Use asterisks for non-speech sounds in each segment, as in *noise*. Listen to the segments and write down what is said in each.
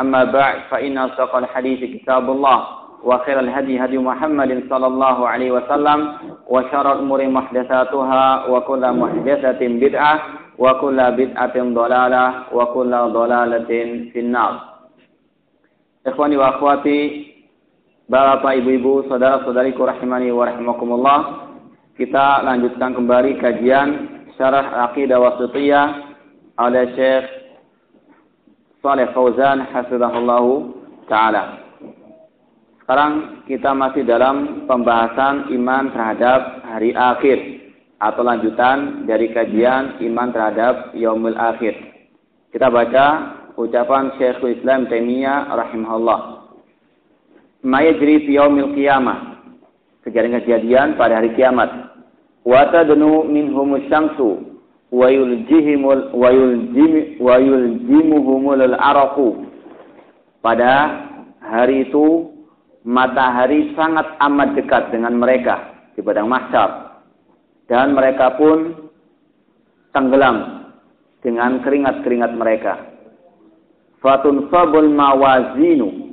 أما بعد فإن أصدق الحديث كتاب الله وخير الهدي هدي محمد صلى الله عليه وسلم وشر الأمور محدثاتها وكل محدثة بدعة وكل بدعة ضلالة وكل ضلالة في النار إخواني وأخواتي Bapak, Ibu-ibu, saudara-saudariku rahimani wa rahimakumullah. Kita lanjutkan kembali kajian Syarah Aqidah Wasitiyah oleh Syekh Saleh Fauzan hafizahullahu taala. Sekarang kita masih dalam pembahasan iman terhadap hari akhir atau lanjutan dari kajian iman terhadap yaumul akhir. Kita baca ucapan Syekhul Islam Taimiyah rahimahullah ma yajri fi yaumil qiyamah. Kejadian-kejadian pada hari kiamat. Wa tadnu minhum syamsu wa yuljihimul wa yuljim wa yuljimuhumul araqu. Pada hari itu matahari sangat amat dekat dengan mereka di padang mahsyar dan mereka pun tenggelam dengan keringat-keringat mereka. Fatun sabul mawazinu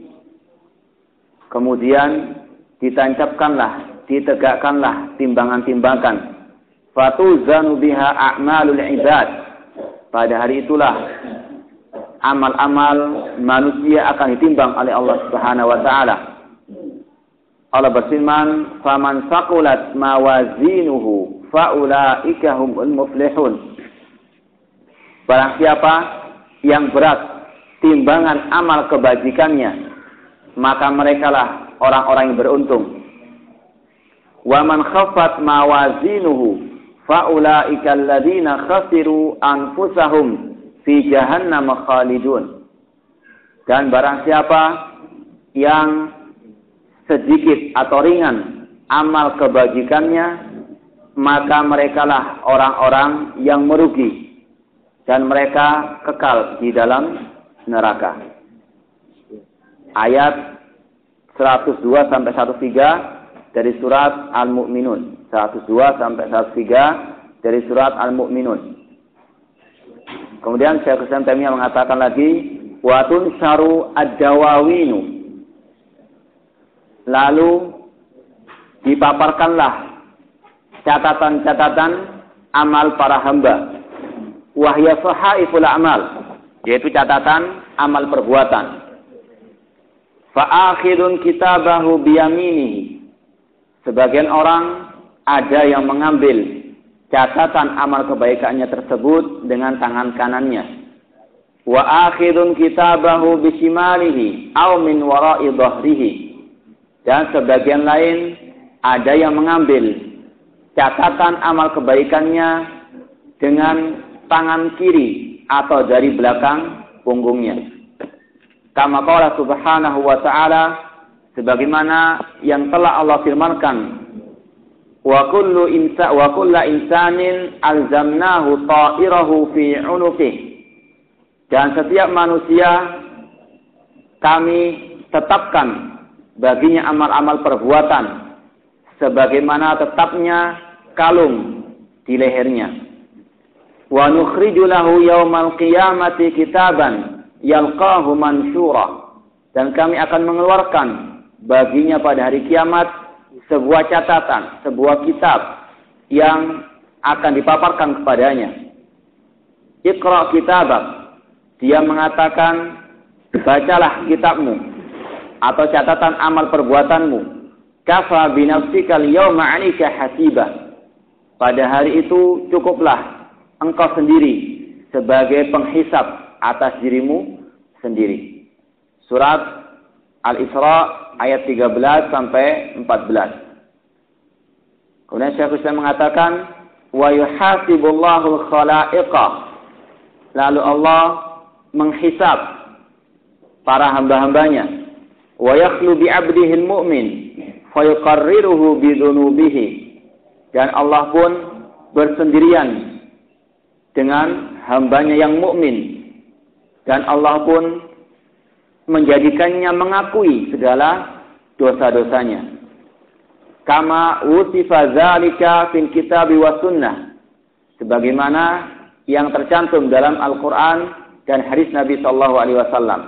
Kemudian ditancapkanlah, ditegakkanlah timbangan-timbangan. Fatuzanu biha a'malul ibad. Pada hari itulah amal-amal manusia akan ditimbang oleh Allah Subhanahu wa taala. Allah berfirman, "Faman saqulat mawazinuhu faulaika humul muflihun." Barang siapa yang berat timbangan amal kebajikannya, maka merekalah orang-orang yang beruntung. Wa man khaffat mawazinuhu faulaika alladziina khasiru anfusahum fi jahannam khalidun. Dan barang siapa yang sedikit atau ringan amal kebajikannya, maka merekalah orang-orang yang merugi dan mereka kekal di dalam neraka ayat 102 sampai 103 dari surat Al-Mu'minun. 102 sampai 103 dari surat Al-Mu'minun. Kemudian Syekh Islam Taimiyah mengatakan lagi, watun syaru ad-dawawinu. Lalu dipaparkanlah catatan-catatan amal para hamba. Wahya sahaiful amal, yaitu catatan amal perbuatan Fa'akhidun kitabahu biyaminihi. Sebagian orang ada yang mengambil catatan amal kebaikannya tersebut dengan tangan kanannya. Wa akhidun kitabahu bisimalihi au min wara'i. Dan sebagian lain ada yang mengambil catatan amal kebaikannya dengan tangan kiri atau dari belakang punggungnya. Kama subhanahu wa ta'ala sebagaimana yang telah Allah firmankan wa kullu insa wa kullu insanin alzamnahu ta'irahu fi 'unuqih. Dan setiap manusia kami tetapkan baginya amal-amal perbuatan sebagaimana tetapnya kalung di lehernya. Wa nukhriju lahu yaumal qiyamati kitaban yalqahu mansura dan kami akan mengeluarkan baginya pada hari kiamat sebuah catatan, sebuah kitab yang akan dipaparkan kepadanya. Iqra kitabak. Dia mengatakan, bacalah kitabmu atau catatan amal perbuatanmu. Kafa binafsika liyawma 'alika hasibah. Pada hari itu cukuplah engkau sendiri sebagai penghisap atas dirimu sendiri. Surat Al-Isra ayat 13 sampai 14. Kemudian Syekh Islam mengatakan wa yuhasibullahu khalaiqa. Lalu Allah menghisap para hamba-hambanya. Wa yakhlu bi 'abdihi al-mu'min fa yuqarriruhu bi dhunubihi. Dan Allah pun bersendirian dengan hambanya yang mukmin dan Allah pun menjadikannya mengakui segala dosa-dosanya. Kama wusifa zalika fil kitab wa sunnah. Sebagaimana yang tercantum dalam Al-Qur'an dan hadis Nabi sallallahu alaihi wasallam.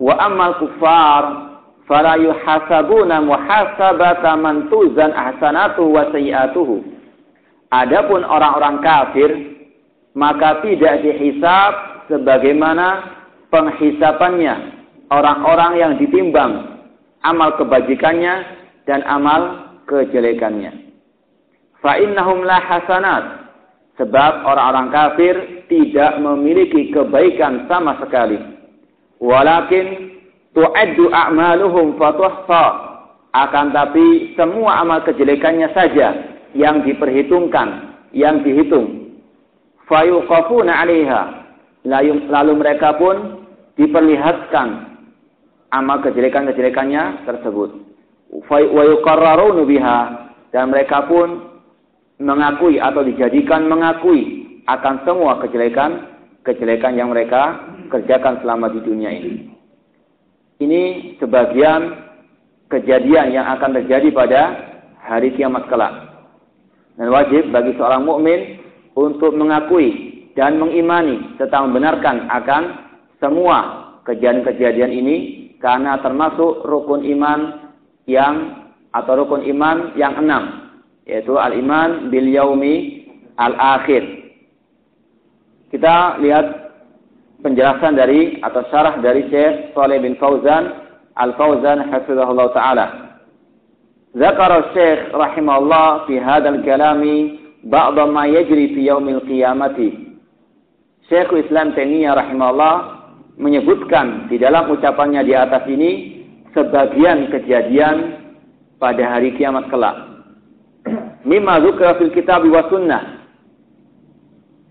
Wa ammal kuffar fala yuhasabuna muhasabata man tuzan ahsanatuhu wa sayiatuhu adapun orang-orang kafir maka tidak dihisab sebagaimana penghisapannya orang-orang yang ditimbang amal kebajikannya dan amal kejelekannya. Fa innahum la hasanat sebab orang-orang kafir tidak memiliki kebaikan sama sekali. Walakin tu'addu a'maluhum fatuhsa akan tapi semua amal kejelekannya saja yang diperhitungkan, yang dihitung. Fayuqafuna 'alaiha lalu mereka pun diperlihatkan amal kejelekan-kejelekannya tersebut wa dan mereka pun mengakui atau dijadikan mengakui akan semua kejelekan kejelekan yang mereka kerjakan selama di dunia ini. Ini sebagian kejadian yang akan terjadi pada hari kiamat kelak. Dan wajib bagi seorang mukmin untuk mengakui dan mengimani serta membenarkan akan semua kejadian-kejadian ini karena termasuk rukun iman yang atau rukun iman yang enam yaitu al-iman bil yaumi al-akhir. Kita lihat penjelasan dari atau syarah dari Syekh Saleh bin Fauzan Al-Fauzan hafizahullah taala. Zakara Syekh rahimahullah fi hadzal kalami ba'd ma yajri fi yaumil qiyamati. Syekh Islam Taimiyah rahimahullah menyebutkan di dalam ucapannya di atas ini sebagian kejadian pada hari kiamat kelak. *clears throat* Mimma dzukra fil kitab wa sunnah.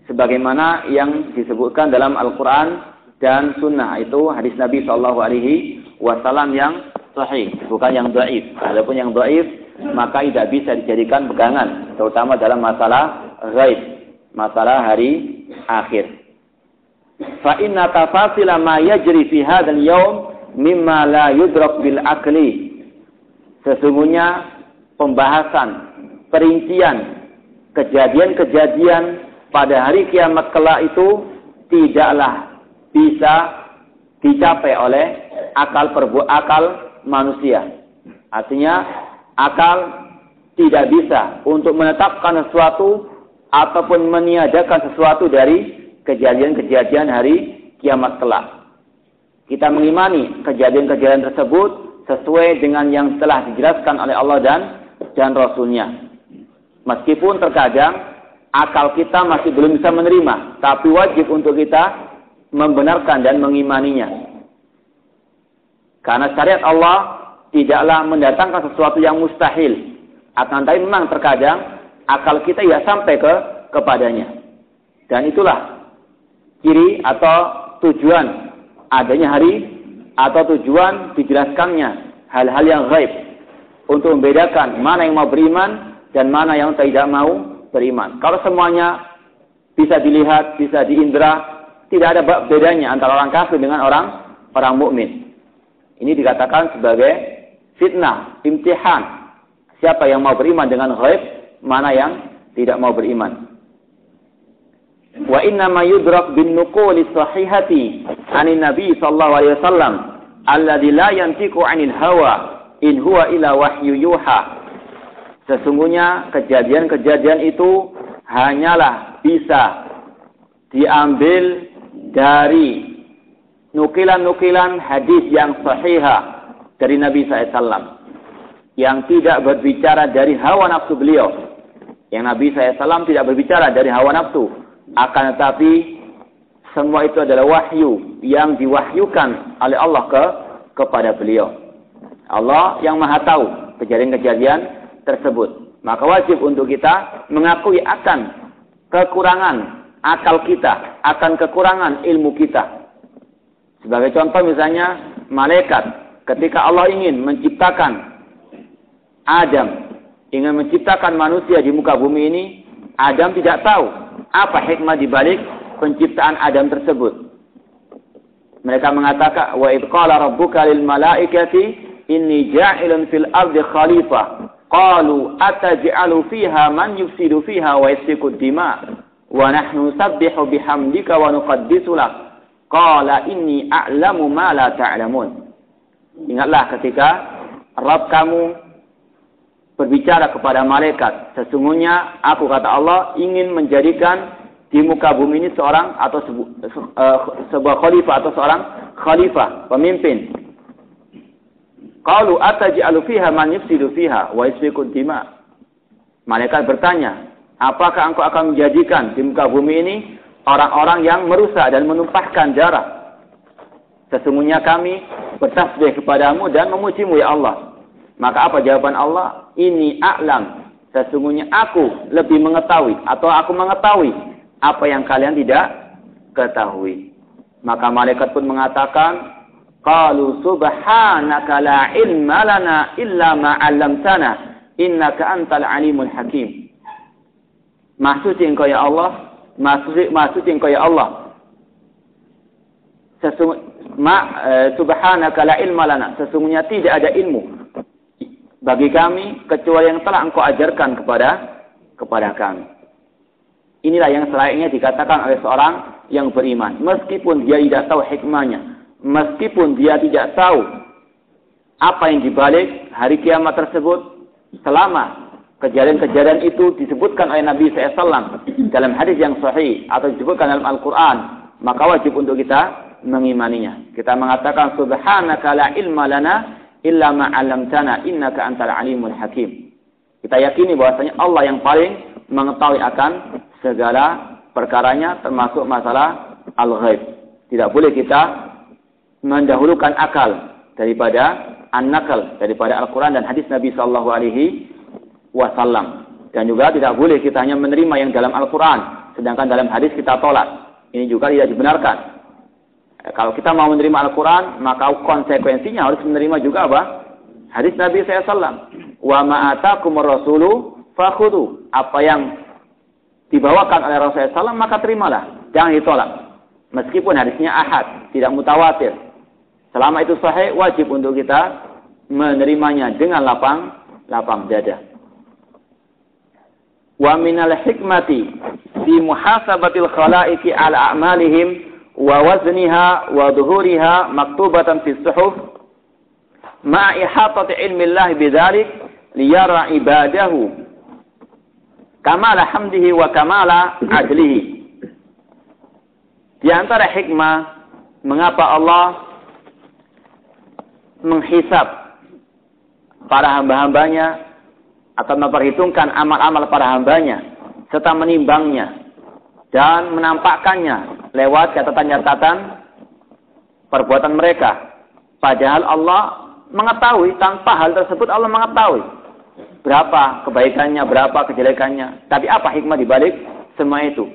Sebagaimana yang disebutkan dalam Al-Qur'an dan sunnah itu hadis Nabi sallallahu alaihi yang sahih, bukan yang dhaif. Adapun yang dhaif maka tidak bisa dijadikan pegangan, terutama dalam masalah ghaib, masalah hari akhir. Fa inna tafasila ma yajri fi hadzal yaum mimma la yudrak bil akli. Sesungguhnya pembahasan, perincian kejadian-kejadian pada hari kiamat kelak itu tidaklah bisa dicapai oleh akal perbu akal manusia. Artinya akal tidak bisa untuk menetapkan sesuatu ataupun meniadakan sesuatu dari kejadian-kejadian hari kiamat kelak. Kita mengimani kejadian-kejadian tersebut sesuai dengan yang telah dijelaskan oleh Allah dan dan Rasulnya. Meskipun terkadang akal kita masih belum bisa menerima, tapi wajib untuk kita membenarkan dan mengimaninya. Karena syariat Allah tidaklah mendatangkan sesuatu yang mustahil. Akan tapi memang terkadang akal kita ya sampai ke kepadanya. Dan itulah ciri atau tujuan adanya hari atau tujuan dijelaskannya hal-hal yang gaib untuk membedakan mana yang mau beriman dan mana yang tidak mau beriman. Kalau semuanya bisa dilihat, bisa diindra, tidak ada bedanya antara orang kafir dengan orang orang mukmin. Ini dikatakan sebagai fitnah, imtihan. Siapa yang mau beriman dengan gaib, mana yang tidak mau beriman. Wa inna ma yudrak bin nuquli sahihati anin Nabi sallallahu alaihi wasallam alladzi la yantiqu 'anil hawa in huwa ila wahyu yuha. Sesungguhnya kejadian-kejadian itu hanyalah bisa diambil dari nukilan-nukilan hadis yang sahihah dari Nabi SAW yang tidak berbicara dari hawa nafsu beliau. Yang Nabi SAW tidak berbicara dari hawa nafsu. Akan tetapi semua itu adalah wahyu yang diwahyukan oleh Allah ke kepada beliau. Allah yang maha tahu kejadian-kejadian tersebut. Maka wajib untuk kita mengakui akan kekurangan akal kita, akan kekurangan ilmu kita. Sebagai contoh misalnya malaikat ketika Allah ingin menciptakan Adam, ingin menciptakan manusia di muka bumi ini, Adam tidak tahu apa hikmah dibalik penciptaan Adam tersebut. Mereka mengatakan wa id qala rabbuka lil malaikati inni ja'ilun fil ardi khalifah. Qalu ataj'alu fiha man yufsidu fiha wa yasfiku dima wa nahnu nusabbihu bihamdika wa nuqaddisu lak. Qala inni a'lamu ma la ta'lamun. Ingatlah ketika Rabb kamu berbicara kepada malaikat, sesungguhnya aku kata Allah ingin menjadikan di muka bumi ini seorang atau sebu, uh, sebuah khalifah atau seorang khalifah, pemimpin. Qalu ataj'alu fiha man yufsidu fiha wa yasfiku dima. Malaikat bertanya, apakah engkau akan menjadikan di muka bumi ini orang-orang yang merusak dan menumpahkan darah? Sesungguhnya kami bertasbih kepadamu dan memujimu ya Allah. Maka apa jawaban Allah? Ini a'lam. Sesungguhnya aku lebih mengetahui atau aku mengetahui apa yang kalian tidak ketahui. Maka malaikat pun mengatakan, Qalu subhanaka la ilma lana illa ma 'allamtana innaka antal alimul hakim. Maksud engkau ya Allah, maksud maksud engkau ya Allah. Sesungguhnya ma, e, subhanaka la ilma lana, sesungguhnya tidak ada ilmu bagi kami kecuali yang telah engkau ajarkan kepada kepada kami. Inilah yang selayaknya dikatakan oleh seorang yang beriman. Meskipun dia tidak tahu hikmahnya. Meskipun dia tidak tahu apa yang dibalik hari kiamat tersebut. Selama kejadian-kejadian itu disebutkan oleh Nabi SAW dalam hadis yang sahih atau disebutkan dalam Al-Quran. Maka wajib untuk kita mengimaninya. Kita mengatakan subhanaka la ilma lana illa ma'alamtana innaka antal alimul hakim. Kita yakini bahwasanya Allah yang paling mengetahui akan segala perkaranya termasuk masalah al-ghaib. Tidak boleh kita mendahulukan akal daripada an-nakal daripada Al-Qur'an dan hadis Nabi sallallahu alaihi wasallam. Dan juga tidak boleh kita hanya menerima yang dalam Al-Qur'an sedangkan dalam hadis kita tolak. Ini juga tidak dibenarkan. Kalau kita mau menerima Al-Quran, maka konsekuensinya harus menerima juga apa? Hadis Nabi SAW. Wa ma'atakum rasulu fakhudu. Apa yang dibawakan oleh Rasulullah SAW, maka terimalah. Jangan ditolak. Meskipun hadisnya ahad, tidak mutawatir. Selama itu sahih, wajib untuk kita menerimanya dengan lapang lapang dada. Wa minal hikmati fi muhasabatil khalaiki ala a'malihim wa wazniha wa dhuhuriha maktubatan fi suhuf ma ihatati ilmi Allah bidzalik liyara ibadahu kamala hamdihi wa kamala adlihi. Di antara hikmah mengapa Allah menghisap para hamba-hambanya atau memperhitungkan amal-amal para hambanya serta menimbangnya dan menampakkannya lewat catatan-catatan perbuatan mereka. Padahal Allah mengetahui tanpa hal tersebut Allah mengetahui berapa kebaikannya, berapa kejelekannya. Tapi apa hikmah di balik semua itu?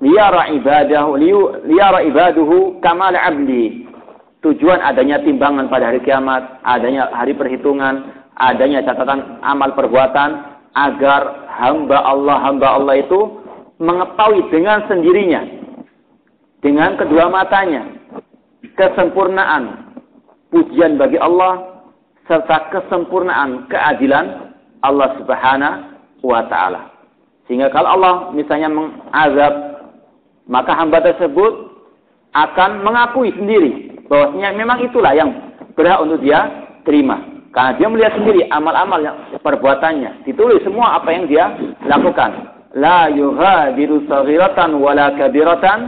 Liyara ibadahu, liyara ibaduhu kamal abdi. Tujuan adanya timbangan pada hari kiamat, adanya hari perhitungan, adanya catatan amal perbuatan agar hamba Allah hamba Allah itu mengetahui dengan sendirinya dengan kedua matanya kesempurnaan pujian bagi Allah serta kesempurnaan keadilan Allah Subhanahu wa taala. Sehingga kalau Allah misalnya mengazab, maka hamba tersebut akan mengakui sendiri bahwasanya memang itulah yang berhak untuk dia terima. Karena dia melihat sendiri amal-amal yang perbuatannya, ditulis semua apa yang dia lakukan. La yughadiru saghiratan wala kabiratan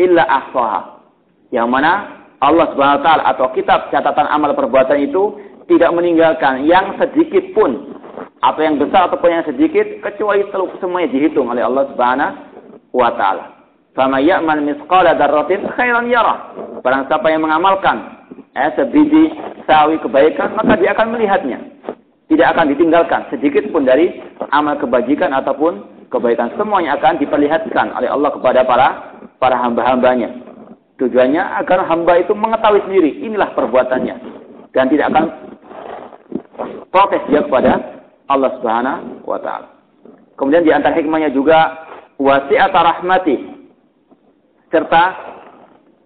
illa ahsaha. Yang mana Allah Subhanahu wa taala atau kitab catatan amal perbuatan itu tidak meninggalkan yang sedikit pun atau yang besar ataupun yang sedikit kecuali semuanya dihitung oleh Allah Subhanahu wa taala. Fama ya'mal misqala dzarratin khairan yara. Barang siapa yang mengamalkan eh, sebiji sawi kebaikan, maka dia akan melihatnya. Tidak akan ditinggalkan sedikit pun dari amal kebajikan ataupun kebaikan. Semuanya akan diperlihatkan oleh Allah kepada para para hamba-hambanya. Tujuannya agar hamba itu mengetahui sendiri inilah perbuatannya dan tidak akan protes dia kepada Allah Subhanahu wa taala. Kemudian di antara hikmahnya juga wasi'ata rahmati serta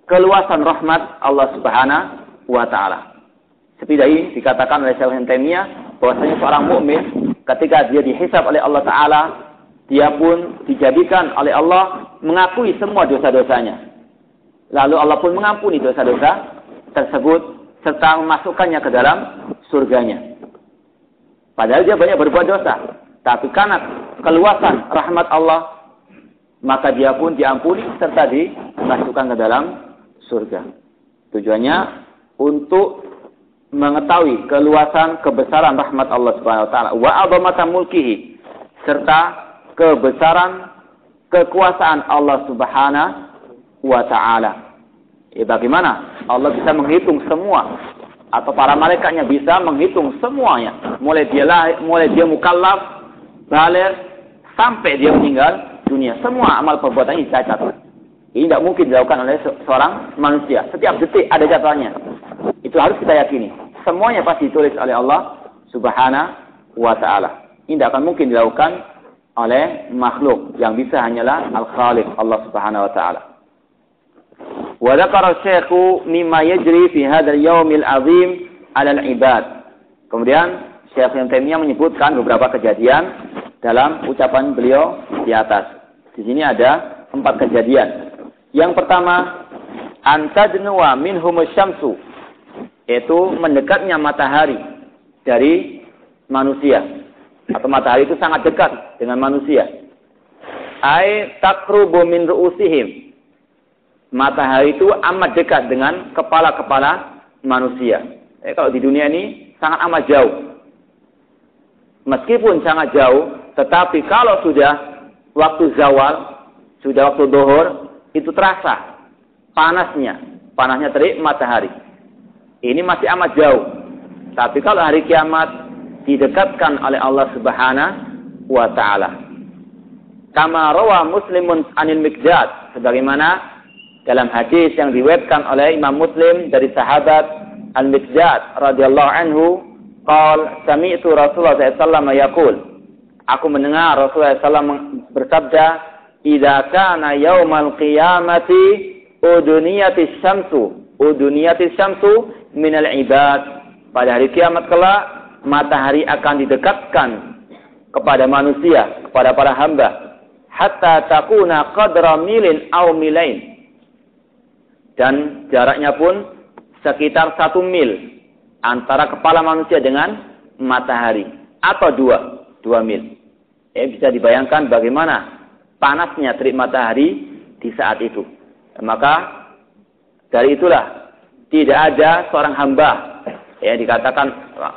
keluasan rahmat Allah Subhanahu wa taala. Seperti tadi dikatakan oleh Syekh Taimiyah bahwasanya seorang mukmin ketika dia dihisab oleh Allah taala dia pun dijadikan oleh Allah mengakui semua dosa-dosanya Lalu Allah pun mengampuni dosa-dosa tersebut serta memasukkannya ke dalam surganya. Padahal dia banyak berbuat dosa. Tapi karena keluasan rahmat Allah, maka dia pun diampuni serta dimasukkan ke dalam surga. Tujuannya untuk mengetahui keluasan kebesaran rahmat Allah Subhanahu wa taala wa mulkihi serta kebesaran kekuasaan Allah Subhanahu wa ta'ala. Ya, bagaimana? Allah bisa menghitung semua. Atau para malaikatnya bisa menghitung semuanya. Mulai dia lahir, mulai dia mukallaf balik sampai dia meninggal dunia. Semua amal perbuatannya dicatat. Ini tidak mungkin dilakukan oleh seorang manusia. Setiap detik ada jadwalnya itu harus kita yakini. Semuanya pasti ditulis oleh Allah subhanahu wa ta'ala. Ini tidak akan mungkin dilakukan oleh makhluk yang bisa hanyalah al-khaliq Allah subhanahu wa ta'ala Wa dzakara Syekhu mimma yajri fi hadzal yaumil azim 'ala al-ibad. Kemudian Syekh yang Taimiyah menyebutkan beberapa kejadian dalam ucapan beliau di atas. Di sini ada empat kejadian. Yang pertama, antadnuwa minhum syamsu yaitu mendekatnya matahari dari manusia atau matahari itu sangat dekat dengan manusia. Ai takrubu min ru'usihim matahari itu amat dekat dengan kepala-kepala manusia. Eh, kalau di dunia ini sangat amat jauh. Meskipun sangat jauh, tetapi kalau sudah waktu zawal, sudah waktu dohor, itu terasa panasnya, panasnya terik matahari. Ini masih amat jauh. Tapi kalau hari kiamat didekatkan oleh Allah Subhanahu wa taala. Kama rawa Muslimun anil Mikdad sebagaimana dalam hadis yang diriwayatkan oleh Imam Muslim dari sahabat Al-Miqdad radhiyallahu anhu qal sami'tu Rasulullah sallallahu yaqul. Aku mendengar Rasulullah SAW bersabda Idza kana yaumal qiyamati uduniyati syamsu. Uduniyati syamsu minal ibad. Pada hari kiamat kelak matahari akan didekatkan kepada manusia kepada para hamba hatta takuna qadra milin aw milain dan jaraknya pun sekitar satu mil antara kepala manusia dengan matahari atau dua dua mil. Eh, bisa dibayangkan bagaimana panasnya terik matahari di saat itu. Maka dari itulah tidak ada seorang hamba ya dikatakan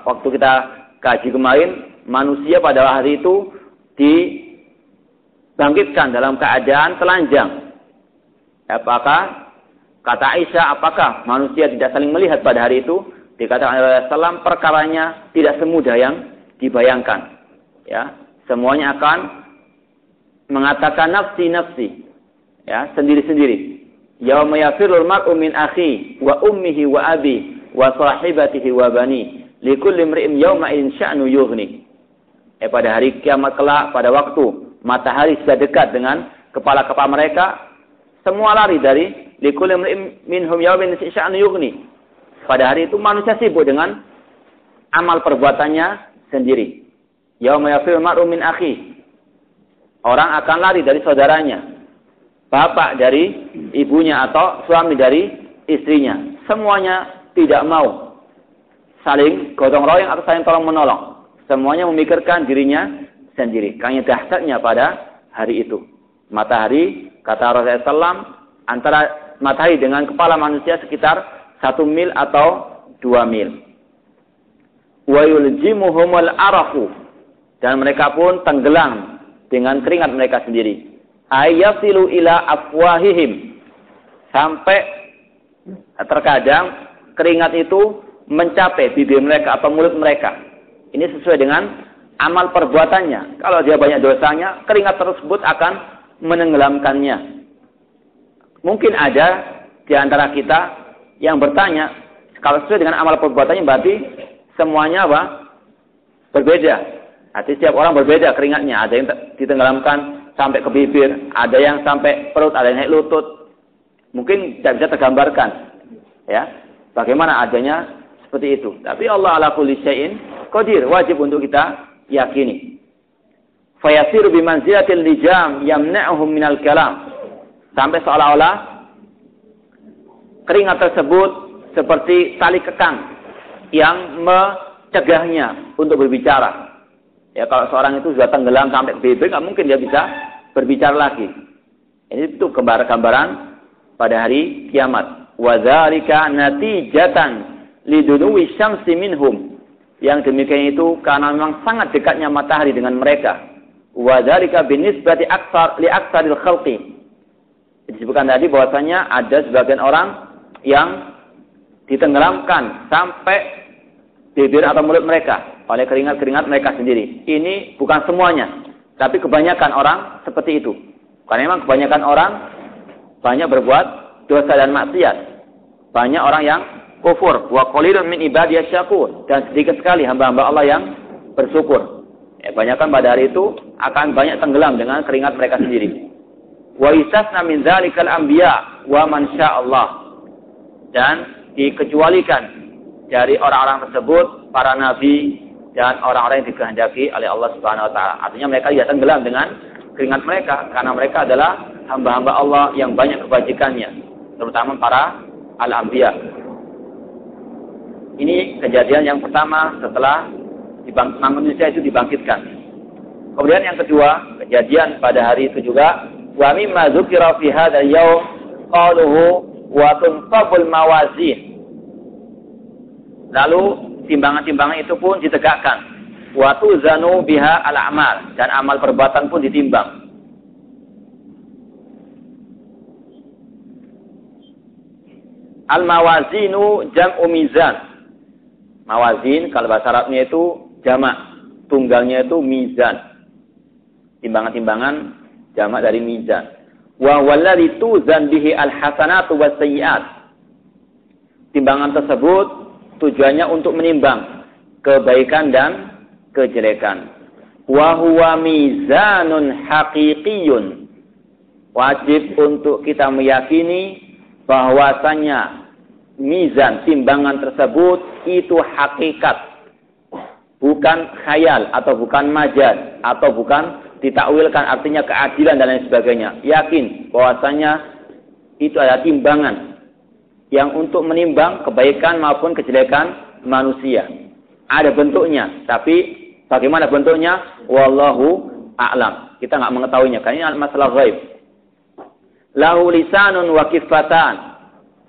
waktu kita kaji kemarin manusia pada hari itu dibangkitkan dalam keadaan telanjang. Apakah Kata Aisyah, apakah manusia tidak saling melihat pada hari itu? Dikatakan oleh Rasulullah, perkaranya tidak semudah yang dibayangkan. Ya, semuanya akan mengatakan nafsi-nafsi. Ya, sendiri-sendiri. Yauma yafirul mar'u min akhi wa ummihi wa abi wa sahibatihi wa bani. Likulli imri'in yawma in sya'nu yughni. Eh pada hari kiamat kelak pada waktu matahari sudah dekat dengan kepala-kepala mereka, semua lari dari Likul minhum yawmin sya'an yughni. Pada hari itu manusia sibuk dengan amal perbuatannya sendiri. Yauma yafil mar'u min akhi. Orang akan lari dari saudaranya. Bapak dari ibunya atau suami dari istrinya. Semuanya tidak mau saling gotong royong atau saling tolong menolong. Semuanya memikirkan dirinya sendiri. Karena dahsyatnya pada hari itu. Matahari, kata Rasulullah SAW, antara matahari dengan kepala manusia sekitar satu mil atau dua mil. Wa arafu dan mereka pun tenggelam dengan keringat mereka sendiri. Ayasilu ila afwahihim sampai terkadang keringat itu mencapai bibir mereka atau mulut mereka. Ini sesuai dengan amal perbuatannya. Kalau dia banyak dosanya, keringat tersebut akan menenggelamkannya. Mungkin ada di antara kita yang bertanya, kalau sesuai dengan amal perbuatannya berarti semuanya apa? Berbeda. Artinya setiap orang berbeda keringatnya. Ada yang ditenggelamkan sampai ke bibir, ada yang sampai perut, ada yang naik lutut. Mungkin tidak bisa tergambarkan. Ya, bagaimana adanya seperti itu. Tapi Allah ala kulli syai'in qadir, wajib untuk kita yakini. Fayasiru bimanzilatil lijam yamna'uhum minal kalam Sampai seolah-olah keringat tersebut seperti tali kekang yang mencegahnya untuk berbicara. Ya kalau seorang itu sudah tenggelam sampai bibir, nggak mungkin dia bisa berbicara lagi. Ini itu gambar-gambaran pada hari kiamat. Wadzalika natijatan lidunuwi syamsi minhum. Yang demikian itu karena memang sangat dekatnya matahari dengan mereka. Wadzalika binisbati aksar li aksaril khalqi disebutkan tadi bahwasanya ada sebagian orang yang ditenggelamkan sampai bibir atau mulut mereka oleh keringat-keringat mereka sendiri. Ini bukan semuanya, tapi kebanyakan orang seperti itu. Karena memang kebanyakan orang banyak berbuat dosa dan maksiat. Banyak orang yang kufur. Wa qalilun min ibadiyas syakur. Dan sedikit sekali hamba-hamba Allah yang bersyukur. Ya, banyakkan pada hari itu akan banyak tenggelam dengan keringat mereka sendiri. Wa istasna min dzalikal anbiya wa man Allah. Dan dikecualikan dari orang-orang tersebut para nabi dan orang-orang yang dikehendaki oleh Allah Subhanahu wa taala. Artinya mereka tidak tenggelam dengan keringat mereka karena mereka adalah hamba-hamba Allah yang banyak kebajikannya, terutama para al-anbiya. Ini kejadian yang pertama setelah manusia itu dibangkitkan. Kemudian yang kedua, kejadian pada hari itu juga Wa mimma dzukira fi hadzal yaum qaluhu wa tunqabul mawazin. Lalu timbangan-timbangan itu pun ditegakkan. Wa tuzanu biha al-amal dan amal perbuatan pun ditimbang. Al-mawazinu jam'u mizan. Mawazin kalau bahasa Arabnya itu jamak, tunggalnya itu mizan. Timbangan-timbangan jamak dari mizan. Wa walladzi tuzan bihi alhasanatu wasayyi'at. Timbangan tersebut tujuannya untuk menimbang kebaikan dan kejelekan. Wa huwa mizanun haqiqiyun. Wajib untuk kita meyakini bahwasanya mizan timbangan tersebut itu hakikat bukan khayal atau bukan majaz atau bukan ditakwilkan artinya keadilan dan lain sebagainya. Yakin bahwasanya itu adalah timbangan yang untuk menimbang kebaikan maupun kejelekan manusia. Ada bentuknya, tapi bagaimana bentuknya? Wallahu a'lam. Kita nggak mengetahuinya, karena ini masalah gaib. Lahu lisanun wa kifatan.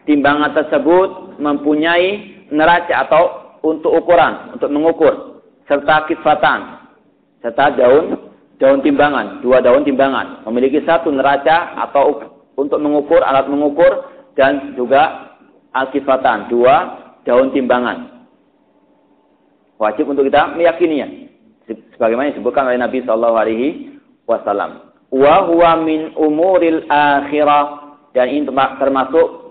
Timbangan tersebut mempunyai neraca atau untuk ukuran, untuk mengukur serta kifatan serta daun daun timbangan, dua daun timbangan, memiliki satu neraca atau untuk mengukur alat mengukur dan juga alkifatan, dua daun timbangan. Wajib untuk kita meyakininya. Sebagaimana disebutkan oleh Nabi Shallallahu Alaihi Wasallam. Wa min umuril akhirah dan ini termasuk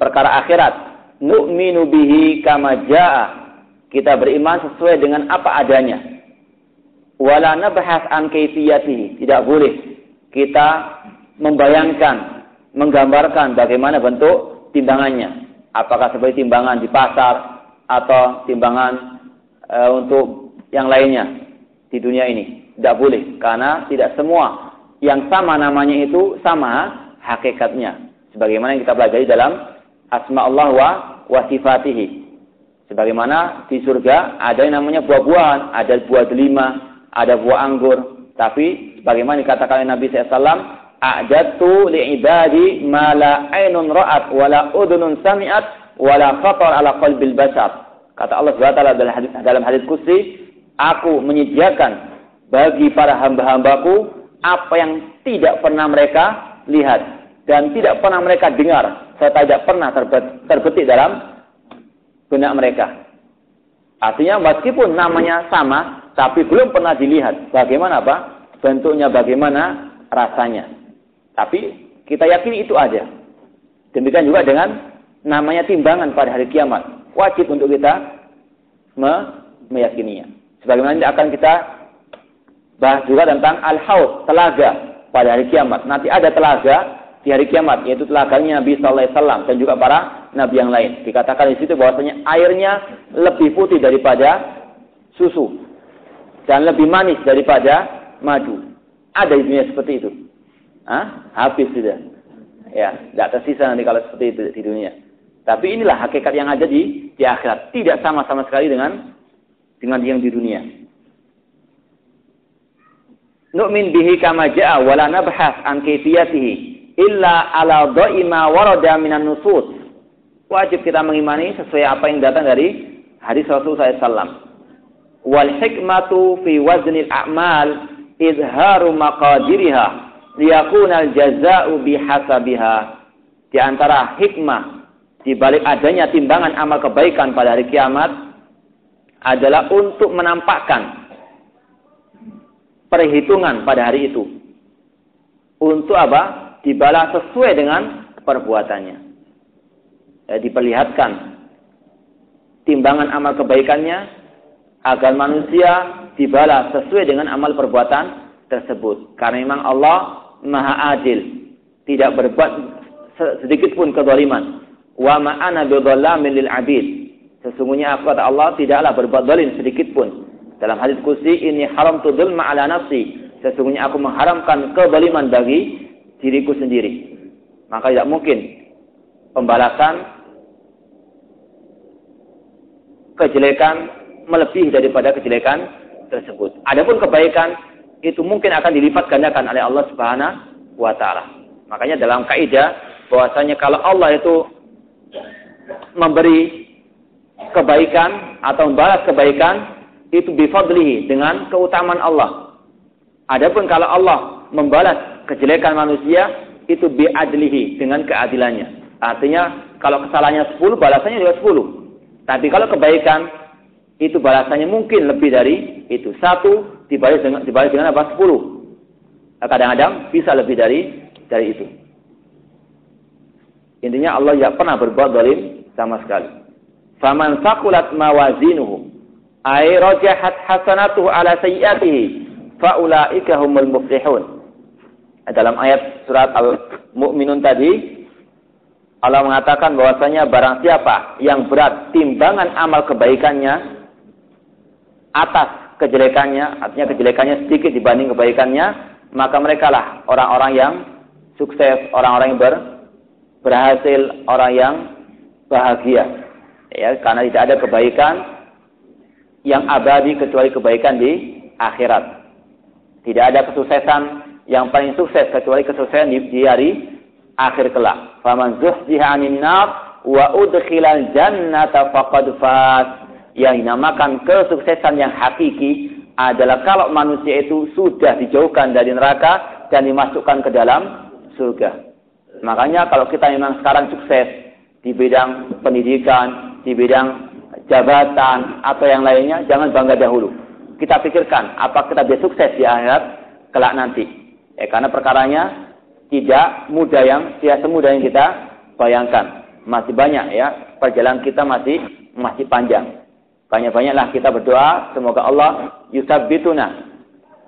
perkara akhirat. Nu'minu bihi kama ja'a. Kita beriman sesuai dengan apa adanya wala nabhas an. Tidak boleh kita membayangkan, menggambarkan bagaimana bentuk timbangannya. Apakah seperti timbangan di pasar atau timbangan e, untuk yang lainnya di dunia ini. Tidak boleh karena tidak semua yang sama namanya itu sama hakikatnya. Sebagaimana yang kita pelajari dalam asma Allah wa, wa sifatihi. Sebagaimana di surga ada yang namanya buah-buahan, ada buah delima, ada buah anggur. Tapi bagaimana dikatakan oleh Nabi SAW, a'dadtu li'ibadi ma la ainun ra'at wa la udhunun sami'at wa la khatar ala qalbil bashar. Kata Allah SWT dalam hadis dalam hadis kursi, aku menyediakan bagi para hamba-hambaku apa yang tidak pernah mereka lihat dan tidak pernah mereka dengar serta tidak pernah terbetik dalam benak mereka. Artinya meskipun namanya sama, tapi belum pernah dilihat bagaimana apa bentuknya, bagaimana rasanya. Tapi kita yakini itu aja. Demikian juga dengan namanya timbangan pada hari kiamat. Wajib untuk kita me meyakininya. Sebagaimana akan kita bahas juga tentang al-haud, telaga pada hari kiamat. Nanti ada telaga di hari kiamat, yaitu telaganya Nabi Sallallahu Alaihi Wasallam dan juga para nabi yang lain. Dikatakan di situ bahwasanya airnya lebih putih daripada susu dan lebih manis daripada madu. Ada di dunia seperti itu. Hah? Habis sudah. Ya, tidak tersisa nanti kalau seperti itu di dunia. Tapi inilah hakikat yang ada di di akhirat. Tidak sama sama sekali dengan dengan yang di dunia. Nu'min bihi kama ja'a wa la nabhas an kayfiyatihi illa ala dha'ima warada minan nusus. Wajib kita mengimani sesuai apa yang datang dari hadis Rasulullah SAW. Wal hikmatu fi waznil a'mal izharu maqadiriha liyakuna al-jaza'u bihasabiha. Di antara hikmah di balik adanya timbangan amal kebaikan pada hari kiamat adalah untuk menampakkan perhitungan pada hari itu. Untuk apa? Dibalas sesuai dengan perbuatannya. Ya, diperlihatkan timbangan amal kebaikannya agar manusia dibalas sesuai dengan amal perbuatan tersebut. Karena memang Allah maha adil. Tidak berbuat sedikit pun kezaliman. Wa ma'ana bidhallamin lil abid. Sesungguhnya aku kata Allah tidaklah berbuat zalim sedikit pun. Dalam hadis kursi ini haram tu dzulma ala nafsi. Sesungguhnya aku mengharamkan kezaliman bagi diriku sendiri. Maka tidak mungkin pembalasan kejelekan melebihi daripada kejelekan tersebut. Adapun kebaikan itu mungkin akan dilipat gandakan oleh Allah Subhanahu wa taala. Makanya dalam kaidah bahwasanya kalau Allah itu memberi kebaikan atau membalas kebaikan itu bifadlihi dengan keutamaan Allah. Adapun kalau Allah membalas kejelekan manusia itu biadlihi dengan keadilannya. Artinya kalau kesalahannya 10 balasannya juga 10. Tapi kalau kebaikan itu balasannya mungkin lebih dari itu. Satu dibalas dengan dibalas dengan apa? Sepuluh. Kadang-kadang bisa lebih dari dari itu. Intinya Allah tidak pernah berbuat zalim sama sekali. Faman sakulat mawazinuhu ay rajahat hasanatuhu ala sayyiatihi faulaika humul muflihun. Dalam ayat surat Al-Mu'minun tadi Allah mengatakan bahwasanya barang siapa yang berat timbangan amal kebaikannya atas kejelekannya, artinya kejelekannya sedikit dibanding kebaikannya, maka mereka lah orang-orang yang sukses, orang-orang yang ber, berhasil, orang yang bahagia. Ya, karena tidak ada kebaikan yang abadi kecuali kebaikan di akhirat. Tidak ada kesuksesan yang paling sukses kecuali kesuksesan di, di hari akhir kelak. Faman zuhziha 'anil nar wa udkhilal jannata faqad faz yang dinamakan kesuksesan yang hakiki adalah kalau manusia itu sudah dijauhkan dari neraka dan dimasukkan ke dalam surga. Makanya kalau kita memang sekarang sukses di bidang pendidikan, di bidang jabatan atau yang lainnya, jangan bangga dahulu. Kita pikirkan apa kita bisa sukses di akhirat kelak nanti. Ya, karena perkaranya tidak mudah yang tidak semudah yang kita bayangkan. Masih banyak ya, perjalanan kita masih masih panjang. Banyak-banyaklah kita berdoa semoga Allah yusabbituna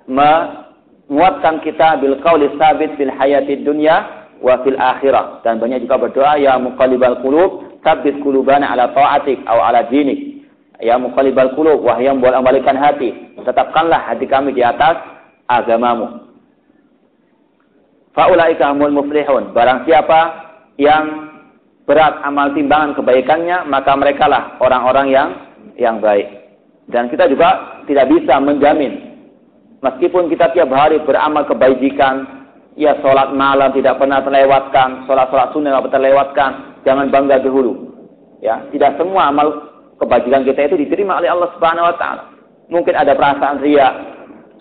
menguatkan kita bil qauli sabit fil hayatid dunya wa fil akhirah dan banyak juga berdoa ya muqallibal qulub sabbit qulubana ala ta'atik aw ala dinik ya muqallibal qulub wahai yang bolak balikan hati tetapkanlah hati kami di atas agamamu faulaika humul muflihun barang siapa yang berat amal timbangan kebaikannya maka merekalah orang-orang yang yang baik. Dan kita juga tidak bisa menjamin meskipun kita tiap hari beramal kebaikan, ya sholat malam tidak pernah terlewatkan, sholat-sholat sunnah tidak pernah terlewatkan, jangan bangga dahulu. Ya, tidak semua amal kebajikan kita itu diterima oleh Allah Subhanahu wa taala. Mungkin ada perasaan ria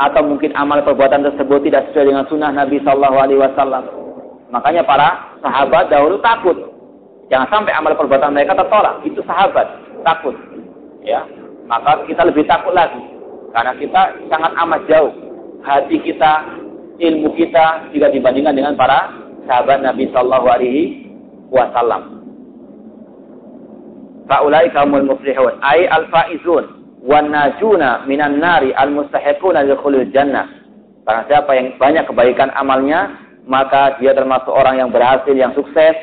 atau mungkin amal perbuatan tersebut tidak sesuai dengan sunnah Nabi Shallallahu alaihi wasallam. Makanya para sahabat dahulu takut. Jangan sampai amal perbuatan mereka tertolak. Itu sahabat takut. Ya, maka kita lebih takut lagi karena kita sangat amat jauh hati kita, ilmu kita jika dibandingkan dengan para sahabat Nabi Shallallahu Alaihi Wasallam. Faulai kaumul muflihun, ay al faizun, wan najuna minan nari al mustahiquna likhulil jannah. Karena siapa yang banyak kebaikan amalnya, maka dia termasuk orang yang berhasil, yang sukses,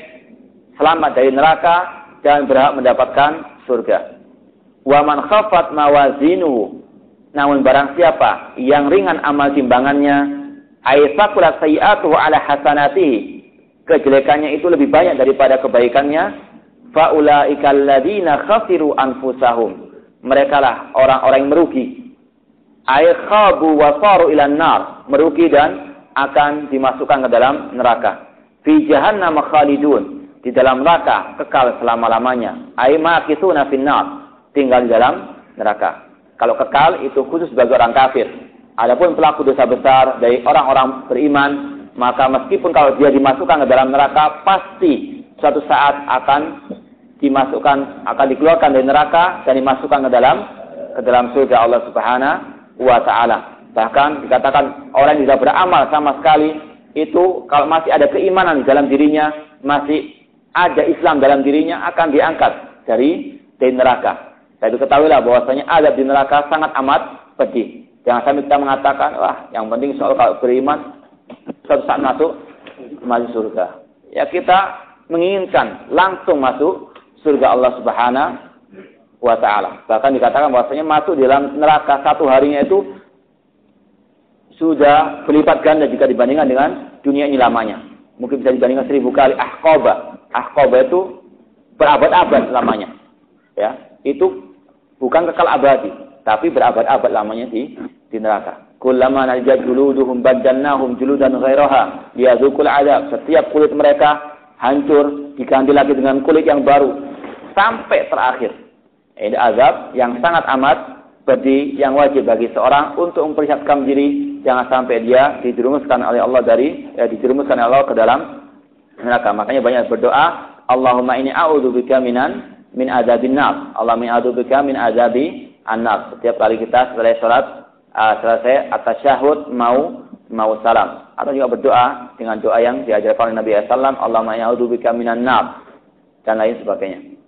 selamat dari neraka dan berhak mendapatkan surga. Wa man khafat mawazinuhu namun barang siapa yang ringan amal timbangannya, aisakulat sayi'atuhu ala hasanatihi, kejelekannya itu lebih banyak daripada kebaikannya, faulaika alladziina khasiru anfusahum. Mereka lah orang-orang yang merugi. Ay khabu wa ilan nar, merugi dan akan dimasukkan ke dalam neraka. Fi jahannam khalidun, di dalam neraka kekal selama-lamanya. Ay makisuna finnar, tinggal di dalam neraka. Kalau kekal itu khusus bagi orang kafir. Adapun pelaku dosa besar dari orang-orang beriman, maka meskipun kalau dia dimasukkan ke dalam neraka, pasti suatu saat akan dimasukkan, akan dikeluarkan dari neraka dan dimasukkan ke dalam ke dalam surga Allah Subhanahu wa taala. Bahkan dikatakan orang yang tidak beramal sama sekali itu kalau masih ada keimanan di dalam dirinya, masih ada Islam dalam dirinya akan diangkat dari dari neraka. Saya ketahuilah bahwasanya azab di neraka sangat amat pedih. Jangan sampai kita mengatakan, wah yang penting soal kalau beriman, suatu saat masuk, masuk surga. Ya kita menginginkan langsung masuk surga Allah Subhanahu wa taala. Bahkan dikatakan bahwasanya masuk di dalam neraka satu harinya itu sudah berlipat ganda jika dibandingkan dengan dunia ini lamanya. Mungkin bisa dibandingkan seribu kali ahqaba. Ahqaba itu berabad-abad lamanya. Ya, itu bukan kekal abadi, tapi berabad-abad lamanya di di neraka. Kullama najat juluduhum badalnahum juludan ghairaha liyadzukul adab. Setiap kulit mereka hancur diganti lagi dengan kulit yang baru sampai terakhir. Ini azab yang sangat amat pedih yang wajib bagi seorang untuk mempersiapkan diri jangan sampai dia dijerumuskan oleh Allah dari ya, dijerumuskan oleh Allah ke dalam neraka. Makanya banyak berdoa, Allahumma ini a'udzubika minan min azabin nar. Allah bika min azabi an-nar. Setiap kali kita selesai sholat, uh, selesai atas syahud mau mau salam. Atau juga berdoa dengan doa yang diajarkan oleh Nabi SAW. Allah bika minan nar. Dan lain sebagainya.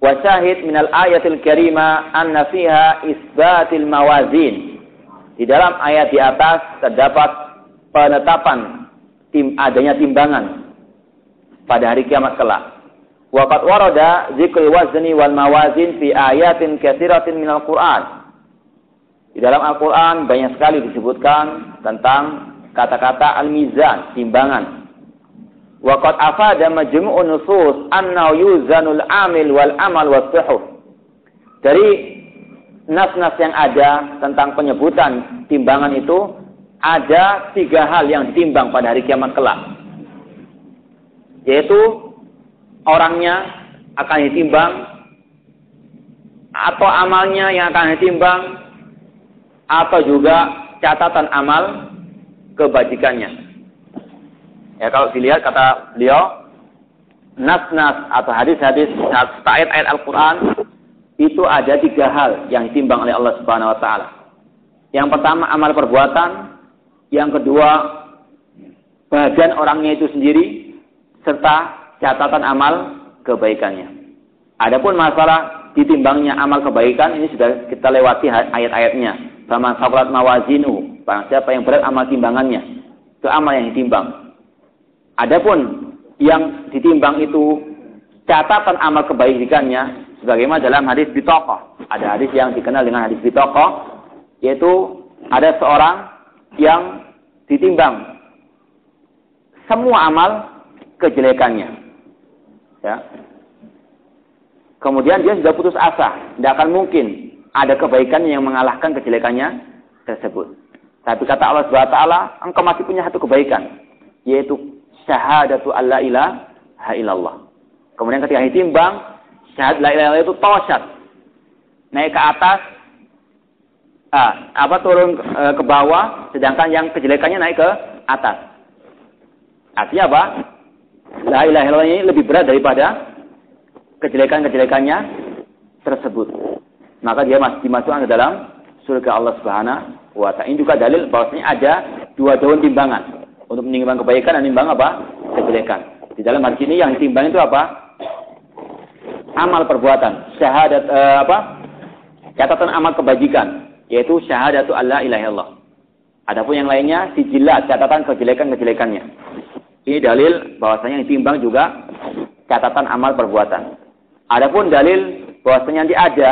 Wasyahid minal ayatil karima anna fiha isbatil mawazin. Di dalam ayat di atas terdapat penetapan tim adanya timbangan pada hari kiamat kelak. Waqad warada zikrul wazni wal mawazin fi ayatin katsiratin minal Qur'an. Di dalam Al-Qur'an banyak sekali disebutkan tentang kata-kata al-mizan, timbangan. Waqad afada majmu'un nusus anna yuzanul amil wal amal was. Dari nas-nas yang ada tentang penyebutan timbangan itu ada tiga hal yang ditimbang pada hari kiamat kelak. Yaitu orangnya akan ditimbang atau amalnya yang akan ditimbang atau juga catatan amal kebajikannya. Ya kalau dilihat kata beliau nas-nas atau hadis-hadis ayat-ayat Al-Quran itu ada tiga hal yang ditimbang oleh Allah Subhanahu Wa Taala. Yang pertama amal perbuatan, yang kedua bagian orangnya itu sendiri, serta catatan amal kebaikannya. Adapun masalah ditimbangnya amal kebaikan ini sudah kita lewati ayat-ayatnya. Sama sakulat mawazinu, barang siapa yang berat amal timbangannya, itu amal yang ditimbang. Adapun yang ditimbang itu catatan amal kebaikannya sebagaimana dalam hadis bitokoh. Ada hadis yang dikenal dengan hadis bitokoh, yaitu ada seorang yang ditimbang semua amal kejelekannya. Ya. Kemudian dia sudah putus asa, tidak akan mungkin ada kebaikan yang mengalahkan kejelekannya tersebut. Tapi kata Allah Subhanahu wa taala, engkau masih punya satu kebaikan, yaitu syahadatu alla ilaha illallah. Kemudian ketika ditimbang, syahadat la ilaha itu tosyat. Naik ke atas, ah, apa turun e, ke bawah, sedangkan yang kejelekannya naik ke atas. Artinya apa? La ilaha illallah ini lebih berat daripada kejelekan-kejelekannya tersebut. Maka dia masih dimasukkan ke dalam surga Allah Subhanahu wa taala. Ini juga dalil bahwasanya ada dua daun timbangan untuk menimbang kebaikan dan menimbang apa? kejelekan. Di dalam hadis ini yang ditimbang itu apa? Amal perbuatan, syahadat eh, apa? Catatan amal kebajikan, yaitu syahadatu alla ilaha illallah. Adapun yang lainnya sijilat catatan kejelekan-kejelekannya. Ini dalil bahwasanya yang ditimbang juga catatan amal perbuatan. Adapun dalil bahwasanya nanti ada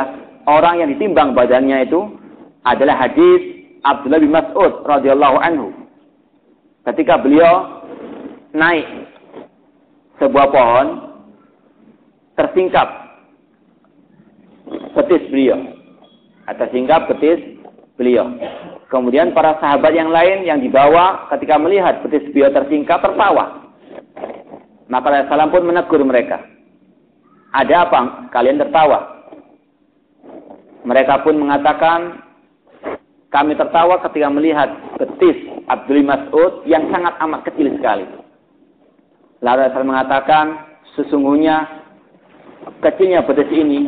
orang yang ditimbang badannya itu adalah hadis Abdullah bin Mas'ud radhiyallahu anhu. Ketika beliau naik sebuah pohon tersingkap betis beliau. Atau singkap betis beliau. Kemudian para sahabat yang lain yang dibawa ketika melihat betis beliau tersingkap tertawa. Maka Rasulullah pun menegur mereka. Ada apa kalian tertawa? Mereka pun mengatakan, kami tertawa ketika melihat betis Abdul Mas'ud yang sangat amat kecil sekali. Lalu Rasul mengatakan, sesungguhnya kecilnya betis ini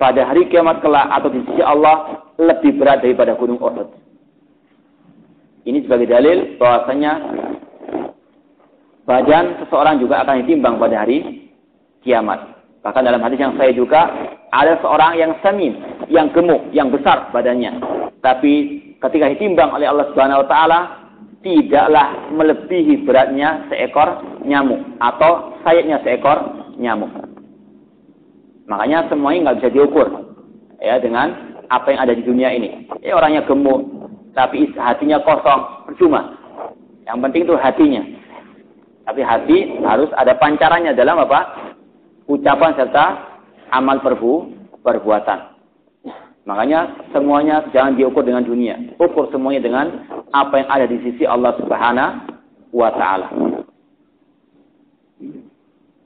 pada hari kiamat kelak atau di sisi Allah lebih berat daripada gunung Uhud. Ini sebagai dalil bahwasanya badan seseorang juga akan ditimbang pada hari kiamat. Bahkan dalam hadis yang saya juga ada seorang yang semin, yang gemuk, yang besar badannya. Tapi ketika ditimbang oleh Allah Subhanahu wa taala tidaklah melebihi beratnya seekor nyamuk atau sayapnya seekor nyamuk. Makanya semuanya nggak bisa diukur ya dengan apa yang ada di dunia ini. Ya orangnya gemuk, tapi hatinya kosong, percuma. Yang penting itu hatinya. Tapi hati harus ada pancarannya dalam apa? Ucapan serta amal perbu, perbuatan. Makanya semuanya jangan diukur dengan dunia. Ukur semuanya dengan apa yang ada di sisi Allah Subhanahu wa taala.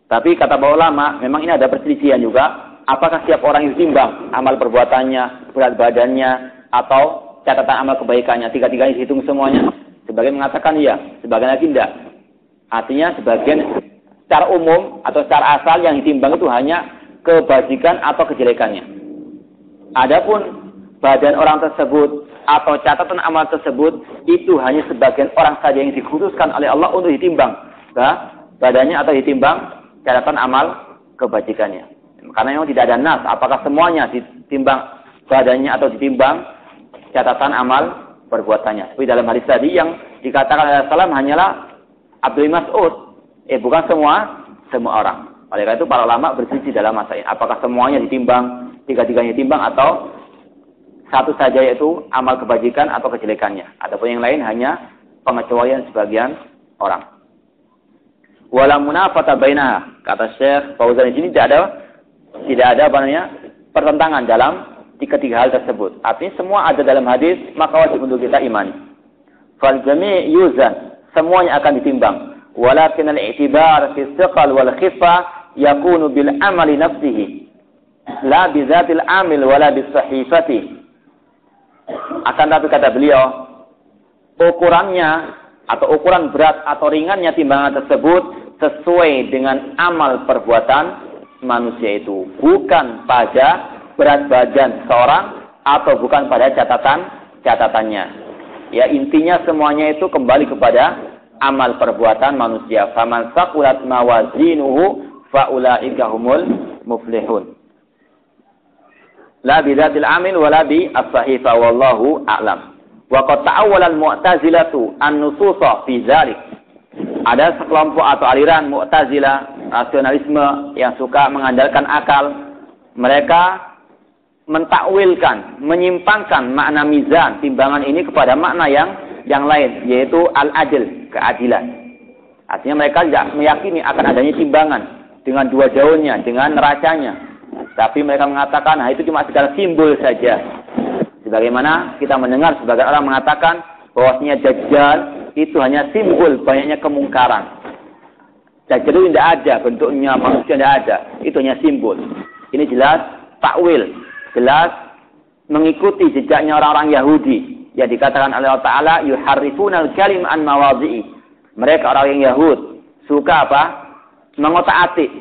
Tapi kata para ulama, memang ini ada perselisihan juga. Apakah setiap orang yang timbang amal perbuatannya, berat badannya, atau catatan amal kebaikannya, tiga-tiganya dihitung semuanya? Sebagian mengatakan iya, sebagian lagi tidak. Artinya sebagian secara umum atau secara asal yang ditimbang itu hanya kebajikan atau kejelekannya. Adapun badan orang tersebut atau catatan amal tersebut itu hanya sebagian orang saja yang dikhususkan oleh Allah untuk ditimbang nah, badannya atau ditimbang catatan amal kebajikannya. Karena memang tidak ada nas apakah semuanya ditimbang badannya atau ditimbang catatan amal perbuatannya. Tapi dalam hadis tadi yang dikatakan oleh Salam hanyalah Abdul Mas'ud. Eh bukan semua semua orang. Oleh karena itu para ulama berselisih dalam masalah ini. Apakah semuanya ditimbang tiga-tiganya timbang atau satu saja yaitu amal kebajikan atau kejelekannya. Adapun yang lain hanya pengecualian sebagian orang. Wala munafata bainaha. Kata Syekh Fauzan di sini tidak ada tidak ada apa namanya pertentangan dalam tiga-tiga hal tersebut. Artinya semua ada dalam hadis, maka wajib untuk kita imani. Fal yuzan, semuanya akan ditimbang. Walakin al-i'tibar fi wal khifa yakunu bil amali nafsihi la bizatil amil wala bisahifati. Akan tapi kata beliau, ukurannya atau ukuran berat atau ringannya timbangan tersebut sesuai dengan amal perbuatan manusia itu, bukan pada berat badan seorang atau bukan pada catatan catatannya. Ya intinya semuanya itu kembali kepada amal perbuatan manusia. Faman saqulat mawazinuhu faulaika humul muflihun la bidatil amin wala bi as-sahifa wallahu a'lam. Wa qad ta'awwala al-mu'tazilatu an-nususa fi dzalik. Ada sekelompok atau aliran Mu'tazilah rasionalisme yang suka mengandalkan akal. Mereka mentakwilkan, menyimpangkan makna mizan, timbangan ini kepada makna yang yang lain, yaitu al-adil, keadilan. Artinya mereka tidak meyakini akan adanya timbangan dengan dua daunnya, dengan neracanya, tapi mereka mengatakan, nah itu cuma segala simbol saja. Sebagaimana kita mendengar sebagai orang mengatakan, bahwasanya Dajjal itu hanya simbol banyaknya kemungkaran. Dajjal itu tidak ada, bentuknya manusia tidak ada. Itu hanya simbol. Ini jelas takwil, jelas mengikuti jejaknya orang-orang Yahudi yang dikatakan oleh Allah Taala yuharrifuna al-kalim an mawadhi'i. Mereka orang yang Yahud suka apa? Mengotak-atik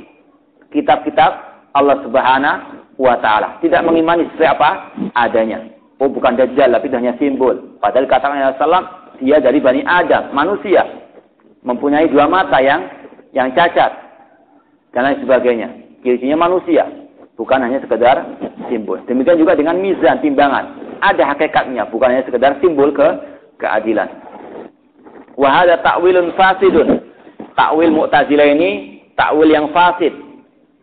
kitab-kitab Allah Subhanahu wa taala. Tidak mengimani sesuai apa? adanya. Oh, bukan dajjal tapi hanya simbol. Padahal katakan Rasulullah dia dari Bani Adam, manusia. Mempunyai dua mata yang yang cacat dan lain sebagainya. Cirinya manusia, bukan hanya sekedar simbol. Demikian juga dengan mizan, timbangan. Ada hakikatnya, bukan hanya sekedar simbol ke keadilan. Wahada takwilun fasidun. Takwil Mu'tazilah ini takwil yang fasid.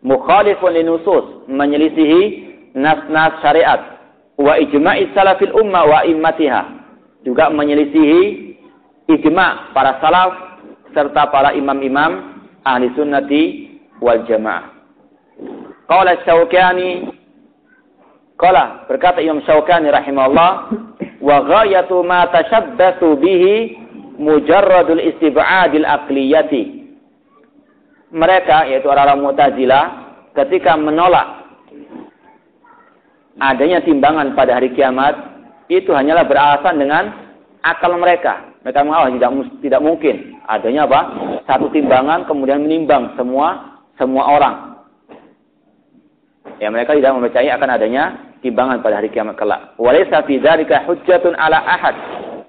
Mukhalifun linusus, menyelisihi nas-nas syariat. Wa ijma'i salafil umma wa immatiha. Juga menyelisihi ijma' para salaf serta para imam-imam ahli sunnati wal jamaah. Qala Syaukani Qala berkata Imam Syaukani rahimahullah wa ghayatu ma tashabbathu bihi mujarradul istib'adil aqliyati. Mereka yaitu orang-orang Mu'tazilah ketika menolak adanya timbangan pada hari kiamat itu hanyalah beralasan dengan akal mereka. Mereka mengatakan tidak tidak mungkin adanya apa? Satu timbangan kemudian menimbang semua semua orang. Ya mereka tidak mempercayai akan adanya timbangan pada hari kiamat kelak. Walaysa fi dzalika hujjatun ala ahad.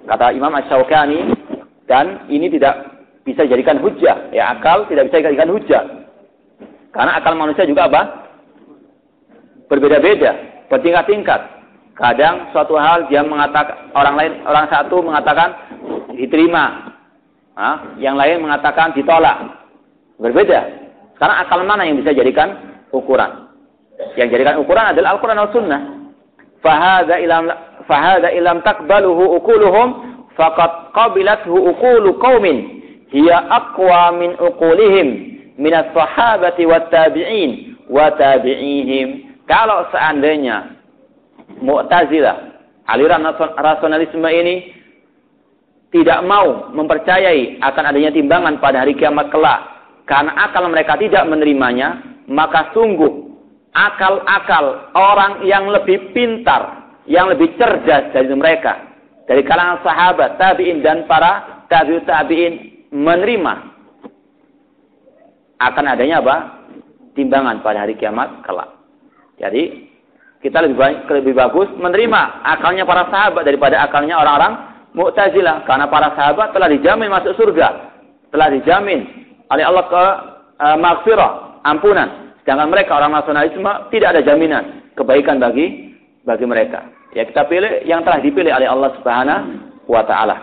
Kata Imam Asy-Syaukani, dan ini tidak bisa dijadikan hujah. Ya, akal tidak bisa dijadikan hujah. Karena akal manusia juga apa? Berbeda-beda, bertingkat-tingkat. Kadang suatu hal dia mengatakan orang lain orang satu mengatakan diterima. Nah, yang lain mengatakan ditolak. Berbeda. Karena akal mana yang bisa jadikan ukuran? Yang jadikan ukuran adalah Al-Quran dan Sunnah. Fahada ilam fahada ilam takbaluhu ukuluhum faqad qabilathu uqulu qaumin hiya aqwa min uqulihim min as-sahabati wat tabi'in wa tabi'ihim kalau seandainya Mu'tazilah aliran rasionalisme ini tidak mau mempercayai akan adanya timbangan pada hari kiamat kelak karena akal mereka tidak menerimanya maka sungguh akal-akal orang yang lebih pintar yang lebih cerdas dari mereka dari kalangan sahabat, tabi'in dan para tabi'ut tabi'in menerima akan adanya apa? Timbangan pada hari kiamat kelak. Jadi kita lebih baik, lebih bagus menerima akalnya para sahabat daripada akalnya orang-orang Mu'tazilah karena para sahabat telah dijamin masuk surga, telah dijamin oleh Allah ke uh, maghfirah, ampunan. Sedangkan mereka orang nasionalisme tidak ada jaminan kebaikan bagi bagi mereka. Ya kita pilih yang telah dipilih oleh Allah Subhanahu wa taala.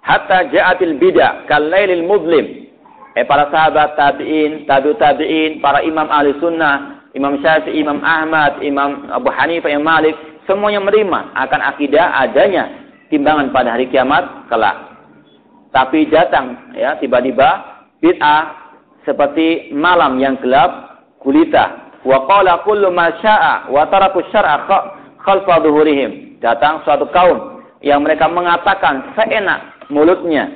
Hatta ja'atil bid'ah kalailil mudlim. Eh para sahabat tabi'in, tabi'ut tabi'in, para imam ahli sunnah, Imam Syafi'i, Imam Ahmad, Imam Abu Hanifah, Imam Malik, semuanya menerima akan akidah adanya timbangan pada hari kiamat kelak. Tapi datang ya tiba-tiba bid'ah seperti malam yang gelap gulita. Wa qala kullu ma syaa wa taraku syar'a khalfa dhuhurihim. Datang suatu kaum yang mereka mengatakan seenak mulutnya.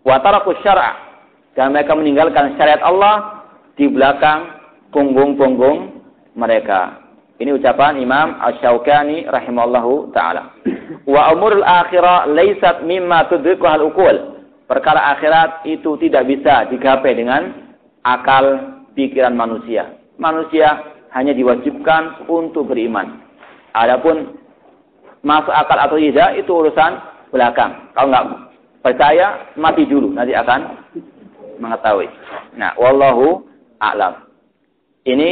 Wa taraku syar'a. Dan mereka meninggalkan syariat Allah di belakang punggung-punggung mereka. Ini ucapan Imam Asy-Syaukani rahimallahu taala. Wa umurul akhirah laisat mimma tudrikuhal uqul. Perkara akhirat itu tidak bisa digapai dengan akal pikiran manusia. Manusia hanya diwajibkan untuk beriman. Adapun masuk akal atau tidak itu urusan belakang. Kalau nggak percaya mati dulu nanti akan mengetahui. Nah, wallahu a'lam. Ini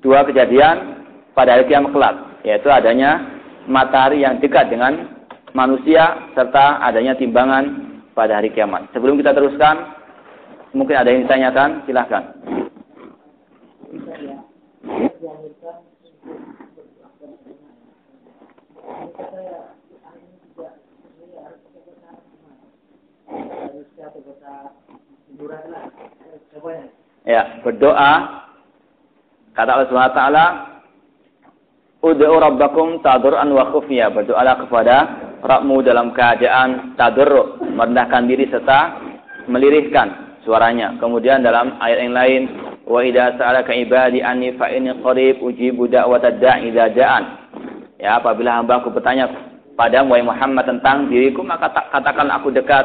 dua kejadian pada hari kiamat kelak, yaitu adanya matahari yang dekat dengan manusia serta adanya timbangan pada hari kiamat. Sebelum kita teruskan, mungkin ada yang ditanyakan, silahkan. Ya, berdoa kata Allah Subhanahu wa Ud'u rabbakum tadur'an wa khufya. Berdoalah kepada Rakmu dalam keadaan tadarruk, merendahkan diri serta melirihkan suaranya. Kemudian dalam ayat yang lain, wa idza sa'alaka ibadi anni fa inni qarib ujibu da'watad da'i da'an. Ya, apabila hamba aku bertanya pada wahai Muhammad tentang diriku, maka katakan aku dekat,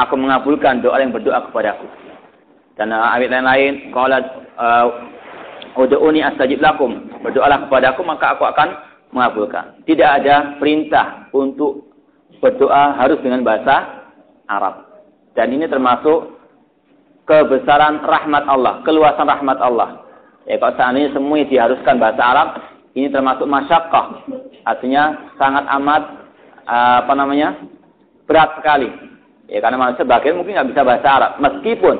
aku mengabulkan doa yang berdoa kepadaku. Dan uh, ayat yang lain, qala uh, ud'uni astajib lakum. Berdoalah kepadaku maka aku akan mengabulkan. Tidak ada perintah untuk berdoa harus dengan bahasa Arab. Dan ini termasuk kebesaran rahmat Allah, keluasan rahmat Allah. Ya, kalau seandainya semua diharuskan bahasa Arab, ini termasuk masyakkah. Artinya sangat amat apa namanya berat sekali. Ya, karena manusia bagian mungkin nggak bisa bahasa Arab. Meskipun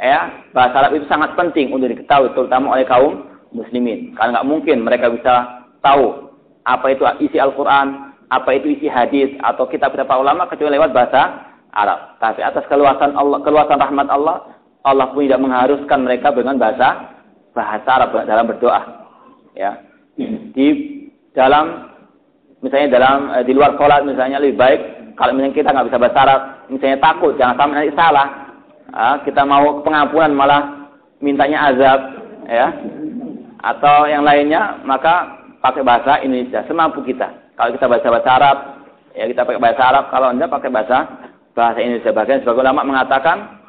ya bahasa Arab itu sangat penting untuk diketahui, terutama oleh kaum muslimin. Karena nggak mungkin mereka bisa tahu apa itu isi Al-Quran, apa itu isi hadis atau kitab-kitab ulama kecuali lewat bahasa Arab. Tapi atas keluasan Allah, keluasan rahmat Allah, Allah pun tidak mengharuskan mereka dengan bahasa bahasa Arab dalam berdoa. Ya. Di dalam misalnya dalam eh, di luar sholat misalnya lebih baik kalau misalnya kita nggak bisa bahasa Arab, misalnya takut jangan sampai nanti salah. Ah, kita mau pengampunan malah mintanya azab, ya. Atau yang lainnya, maka pakai bahasa Indonesia semampu kita. Kalau kita bahasa bahasa Arab, ya kita pakai bahasa Arab. Kalau anda pakai bahasa bahasa Indonesia. Bahkan sebagai ulama mengatakan,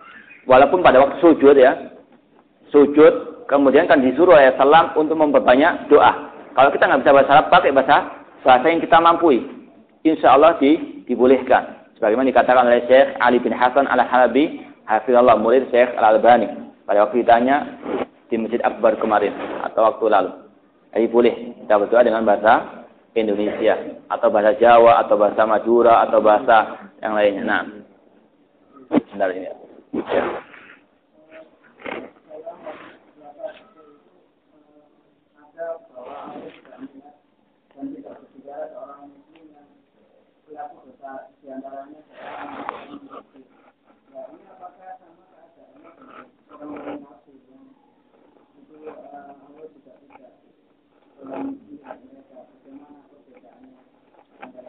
walaupun pada waktu sujud ya, sujud kemudian kan disuruh oleh salam untuk memperbanyak doa. Kalau kita nggak bisa bahasa Arab, pakai bahasa bahasa yang kita mampu. Insya Allah di, dibolehkan. Sebagaimana dikatakan oleh Syekh Ali bin Hasan al Halabi, Hafizullah murid Syekh Al Albani. Pada waktu ditanya di Masjid Akbar kemarin atau waktu lalu. Jadi boleh kita berdoa dengan bahasa Indonesia atau bahasa Jawa atau bahasa Madura atau bahasa yang lainnya. Nah, sebentar ini. Ya.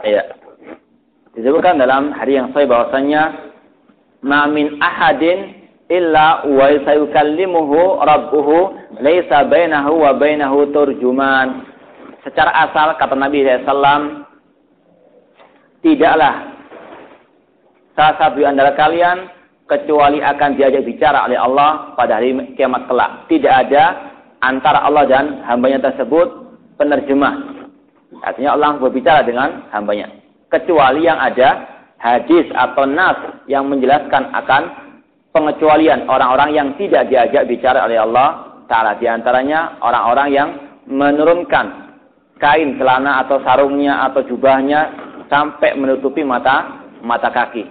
Iya. Disebutkan dalam hari yang sahih bahwasanya ma min ahadin illa wa sayukallimuhu rabbuhu laisa bainahu wa bainahu turjuman. Secara asal kata Nabi SAW tidaklah salah satu antara kalian kecuali akan diajak bicara oleh Allah pada hari kiamat kelak. Tidak ada antara Allah dan hambanya tersebut penerjemah Artinya Allah berbicara dengan hambanya. Kecuali yang ada hadis atau nas yang menjelaskan akan pengecualian orang-orang yang tidak diajak bicara oleh Allah Ta'ala. Di antaranya orang-orang yang menurunkan kain celana atau sarungnya atau jubahnya sampai menutupi mata mata kaki.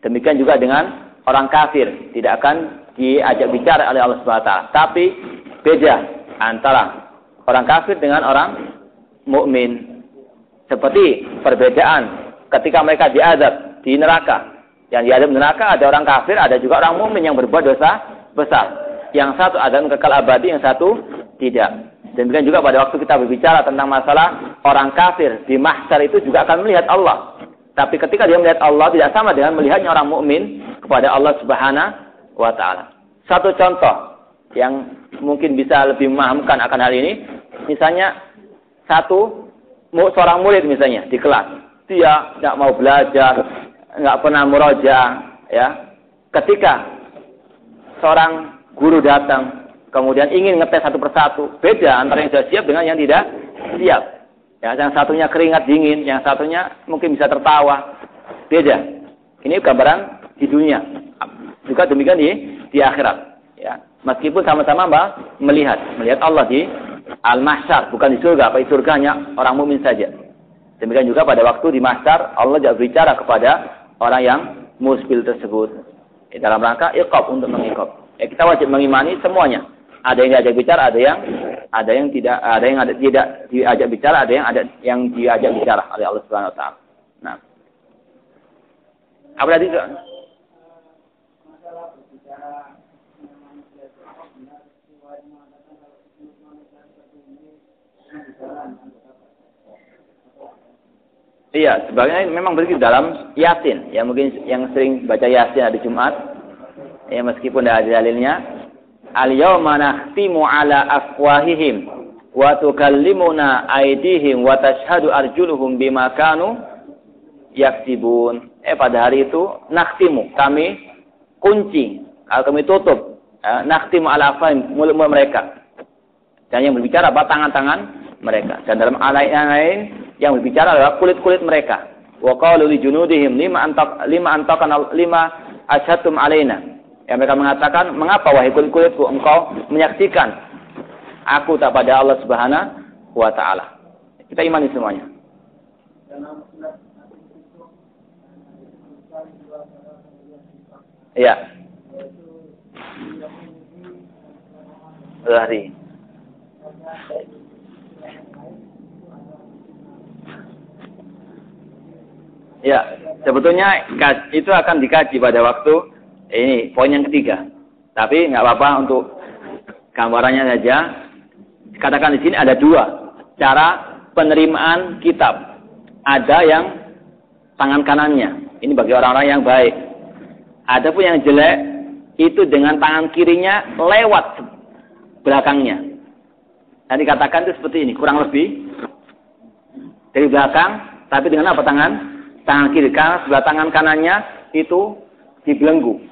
Demikian juga dengan orang kafir tidak akan diajak bicara oleh Allah Subhanahu wa taala. Tapi beda antara orang kafir dengan orang mukmin. Seperti perbedaan ketika mereka diadab di neraka. Yang diadab di neraka ada orang kafir, ada juga orang mukmin yang berbuat dosa besar. Yang satu ada kekal abadi, yang satu tidak. Demikian juga pada waktu kita berbicara tentang masalah orang kafir di mahsyar itu juga akan melihat Allah. Tapi ketika dia melihat Allah tidak sama dengan melihatnya orang mukmin kepada Allah Subhanahu wa taala. Satu contoh yang mungkin bisa lebih memahamkan akan hal ini, misalnya satu seorang murid misalnya di kelas dia nggak mau belajar nggak pernah muroja ya. Ketika seorang guru datang kemudian ingin ngetes satu persatu beda antara yang sudah siap dengan yang tidak siap. Ya yang satunya keringat dingin yang satunya mungkin bisa tertawa. Beda. Ini gambaran di dunia. Juga demikian di di akhirat. Ya meskipun sama-sama mbak melihat. Melihat Allah di al-mahsyar, bukan di surga, apa di surganya? Orang mukmin saja. Demikian juga pada waktu di mahsyar Allah juga berbicara kepada orang yang musbil tersebut dalam rangka iqab untuk mengikab. Ya, kita wajib mengimani semuanya. Ada yang diajak bicara, ada yang ada yang tidak, ada yang ada tidak diajak bicara, ada yang ada yang diajak bicara oleh Allah Subhanahu wa taala. Nah. Apa tadi? Iya, sebagian memang begitu dalam Yasin. Ya mungkin yang sering baca Yasin hari Jumat. Ya meskipun tidak ada dalilnya. Al-yawma nakhtimu ala afwahihim wa tukallimuna aydihim wa tashhadu arjuluhum bima kanu yaktibun. Eh pada hari itu nakhtimu kami kunci atau kami tutup eh, nakhtimu ala afwahihim mulut-mulut mereka. Dan yang berbicara apa tangan-tangan mereka. Dan dalam ayat lain yang berbicara adalah kulit-kulit mereka. Wa qalu li junudihim lima antak lima antakan lima asyhatum alaina. Yang mereka mengatakan, "Mengapa wahai kulit-kulitku engkau menyaksikan aku tak pada Allah Subhanahu wa taala?" Kita imani semuanya. Iya. Zahri. Ya, sebetulnya itu akan dikaji pada waktu ini poin yang ketiga. Tapi nggak apa-apa untuk gambarannya saja. Katakan di sini ada dua cara penerimaan kitab. Ada yang tangan kanannya. Ini bagi orang-orang yang baik. Ada pun yang jelek itu dengan tangan kirinya lewat belakangnya. Dan dikatakan itu seperti ini, kurang lebih dari belakang, tapi dengan apa tangan? Tangan kiri karena sebelah tangan kanannya itu dibelenggu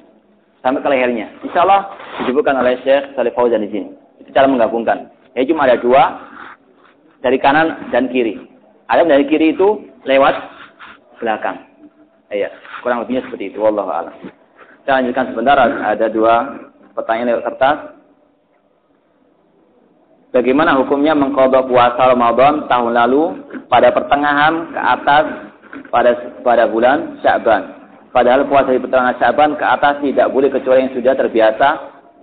sampai ke lehernya. Insya Allah disebutkan oleh Syekh Salih Fauzan di sini. Itu cara menggabungkan. Ya cuma ada dua dari kanan dan kiri. Ada dari kiri itu lewat belakang. Iya, kurang lebihnya seperti itu. Wallahu a'lam. Kita lanjutkan sebentar. Ada dua pertanyaan lewat kertas. Bagaimana hukumnya mengkodok puasa Ramadan tahun lalu pada pertengahan ke atas pada pada bulan Sya'ban. Padahal puasa di pertengahan Sya'ban ke atas tidak boleh kecuali yang sudah terbiasa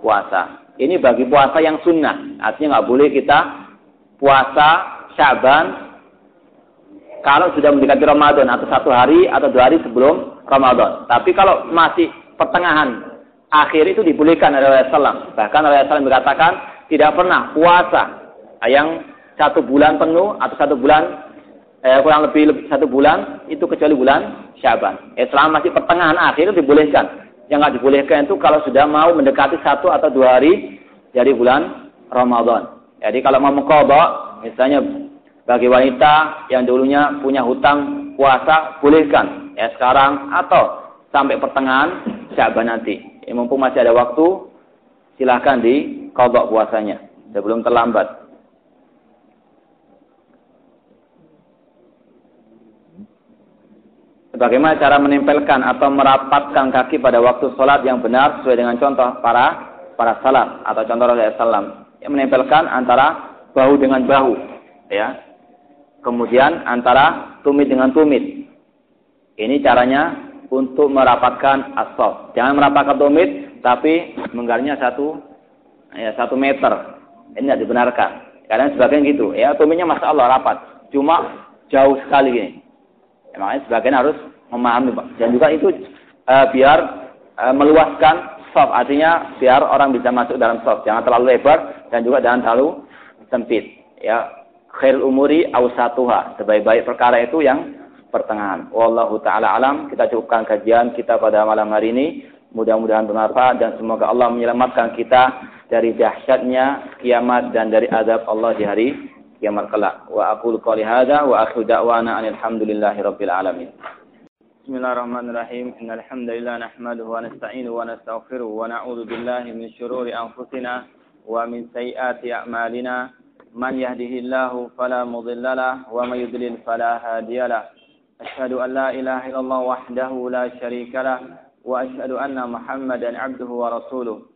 puasa. Ini bagi puasa yang sunnah. Artinya nggak boleh kita puasa Sya'ban kalau sudah mendekati Ramadan atau satu hari atau dua hari sebelum Ramadan. Tapi kalau masih pertengahan akhir itu dibolehkan oleh Rasulullah. Bahkan Rasulullah mengatakan tidak pernah puasa yang satu bulan penuh atau satu bulan eh, kurang lebih, lebih satu bulan itu kecuali bulan Syaban. Eh, selama masih pertengahan akhir dibolehkan. Yang nggak dibolehkan itu kalau sudah mau mendekati satu atau dua hari dari bulan Ramadan. Jadi kalau mau mengkodok, misalnya bagi wanita yang dulunya punya hutang puasa, bolehkan ya sekarang atau sampai pertengahan Syaban nanti. Ya, mumpung masih ada waktu, silahkan di kodok puasanya sebelum terlambat. Bagaimana cara menempelkan atau merapatkan kaki pada waktu sholat yang benar sesuai dengan contoh para para salat atau contoh Rasulullah SAW yang menempelkan antara bahu dengan bahu, ya. Kemudian antara tumit dengan tumit. Ini caranya untuk merapatkan asal. Jangan merapatkan tumit, tapi menggarnya satu ya satu meter. Ini tidak dibenarkan. Karena sebagian gitu, ya tumitnya masya rapat, cuma jauh sekali ini. Ya, makanya sebagian harus memahami Pak. Dan juga itu uh, biar uh, meluaskan soft, artinya biar orang bisa masuk dalam soft. Jangan terlalu lebar dan juga jangan terlalu sempit. Ya, khair umuri awsatuha. Sebaik-baik perkara itu yang pertengahan. Wallahu taala alam. Kita cukupkan kajian kita pada malam hari ini. Mudah-mudahan bermanfaat dan semoga Allah menyelamatkan kita dari dahsyatnya kiamat dan dari azab Allah di hari kiamat kelak. Wa aku lukali hadza wa akhiru da'wana anilhamdulillahi rabbil alamin. Bismillahirrahmanirrahim. Innalhamdulillah nahmaduhu wa nasta'inu wa nasta'ukhiru wa na'udhu billahi min syururi anfusina wa min sayyiati a'malina. Man yahdihillahu fala mudilla wa mayudlil falahadiyalah. Ashadu an la ilaha illallah wahdahu la sharika lah. wa ashadu anna Muhammadan 'abduhu wa rasuluh.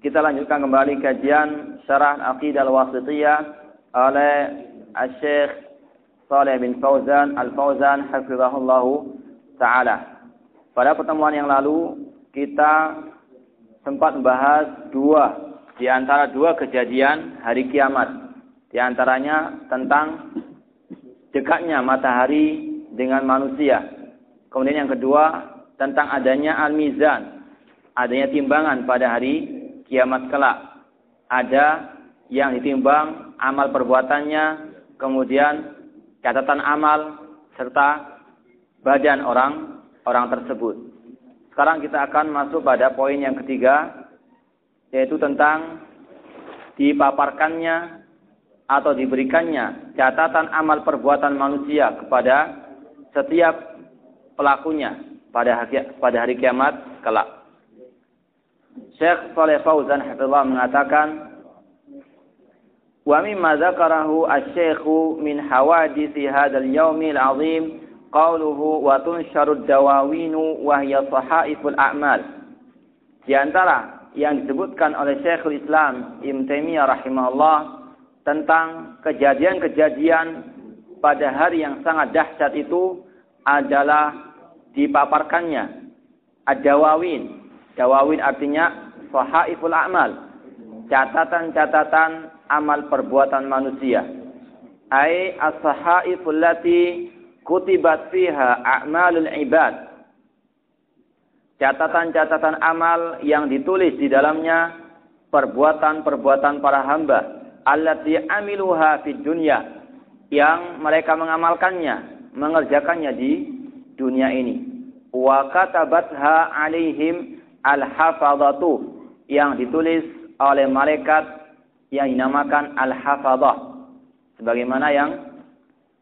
Kita lanjutkan kembali kajian syarah Aqidah Al-Wasithiyah oleh Syekh Saleh bin Fauzan Al-Fauzan hafizahullah taala. Pada pertemuan yang lalu kita sempat membahas dua di antara dua kejadian hari kiamat. Di antaranya tentang dekatnya matahari dengan manusia. Kemudian yang kedua tentang adanya al-mizan, adanya timbangan pada hari kiamat kelak. Ada yang ditimbang amal perbuatannya, kemudian catatan amal serta badan orang orang tersebut. Sekarang kita akan masuk pada poin yang ketiga yaitu tentang dipaparkannya atau diberikannya catatan amal perbuatan manusia kepada setiap pelakunya pada hari, pada hari kiamat kelak. Syekh Saleh Fauzan Hafizullah mengatakan wa mimma zakarahu asy-syekhu min hawadisi hadzal yaumil azim qawluhu wa tunsharu dawawinu wa hiya sahaiful a'mal. Di antara yang disebutkan oleh Syekhul Islam Ibn Taimiyah rahimahullah tentang kejadian-kejadian pada hari yang sangat dahsyat itu adalah dipaparkannya ad-dawawin. Dawawin artinya sahaiful a'mal. Catatan-catatan amal perbuatan manusia. Ai as-sahaiful lati kutibat fiha a'malul ibad. Catatan-catatan amal yang ditulis di dalamnya perbuatan-perbuatan para hamba allati amiluha fid dunya yang mereka mengamalkannya, mengerjakannya di dunia ini. Wa katabatha alaihim al-hafadhatu yang ditulis oleh malaikat yang dinamakan Al-Hafadhah. Sebagaimana yang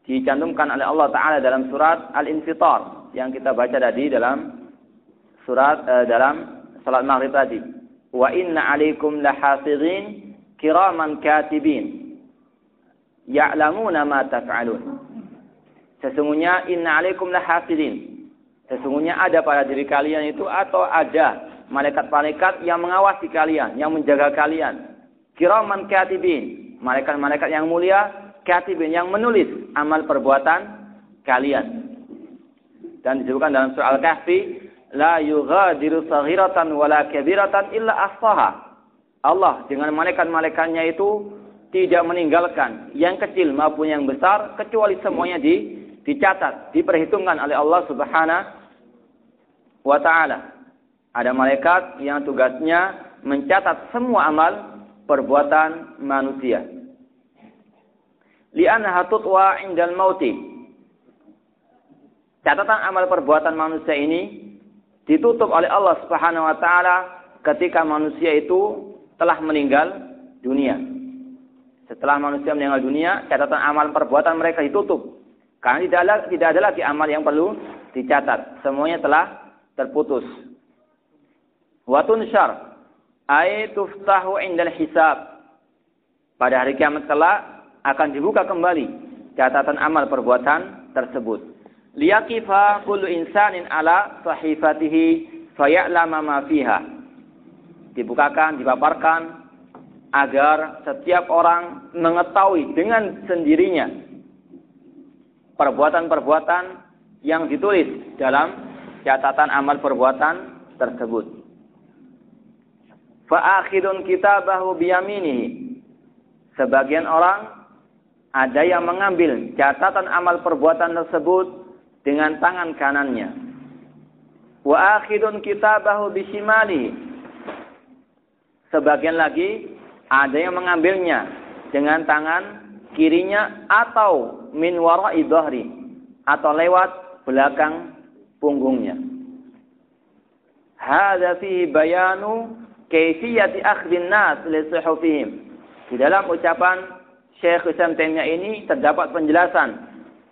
dicantumkan oleh Allah Ta'ala dalam surat Al-Infitar. Yang kita baca tadi dalam surat uh, dalam salat maghrib tadi. Wa inna alaikum lahafidhin kiraman katibin. Ya'lamuna ma taf'alun. Sesungguhnya inna alaikum lahafidhin. Sesungguhnya ada pada diri kalian itu atau ada malaikat-malaikat yang mengawasi kalian, yang menjaga kalian kiraman katibin, malaikat-malaikat yang mulia, katibin yang menulis amal perbuatan kalian. Dan disebutkan dalam surah Al-Kahfi, la yughadiru saghiratan wala kabiratan illa ahsaha. Allah dengan malaikat-malaikatnya itu tidak meninggalkan yang kecil maupun yang besar kecuali semuanya di dicatat, diperhitungkan oleh Allah Subhanahu wa taala. Ada malaikat yang tugasnya mencatat semua amal perbuatan manusia. Li'annaha tutwa indal mauti. Catatan amal perbuatan manusia ini ditutup oleh Allah Subhanahu wa taala ketika manusia itu telah meninggal dunia. Setelah manusia meninggal dunia, catatan amal perbuatan mereka ditutup. Karena tidak ada, tidak ada lagi amal yang perlu dicatat. Semuanya telah terputus. Watun syar ay tuftahu indal hisab. Pada hari kiamat kelak akan dibuka kembali catatan amal perbuatan tersebut. Liyaqifa kullu insanin ala sahifatihi faya'lama ma fiha. Dibukakan, dipaparkan agar setiap orang mengetahui dengan sendirinya perbuatan-perbuatan yang ditulis dalam catatan amal perbuatan tersebut. Fa'akhidun kitabahu biyaminihi. Sebagian orang ada yang mengambil catatan amal perbuatan tersebut dengan tangan kanannya. Wa akhidun kitabahu bisimali. Sebagian lagi ada yang mengambilnya dengan tangan kirinya atau min wara'i dhahri atau lewat belakang punggungnya. Hadza fihi bayanu kaifiyati akhdhin nas li suhufihim. Di dalam ucapan Syekh Islam Taimiyah ini terdapat penjelasan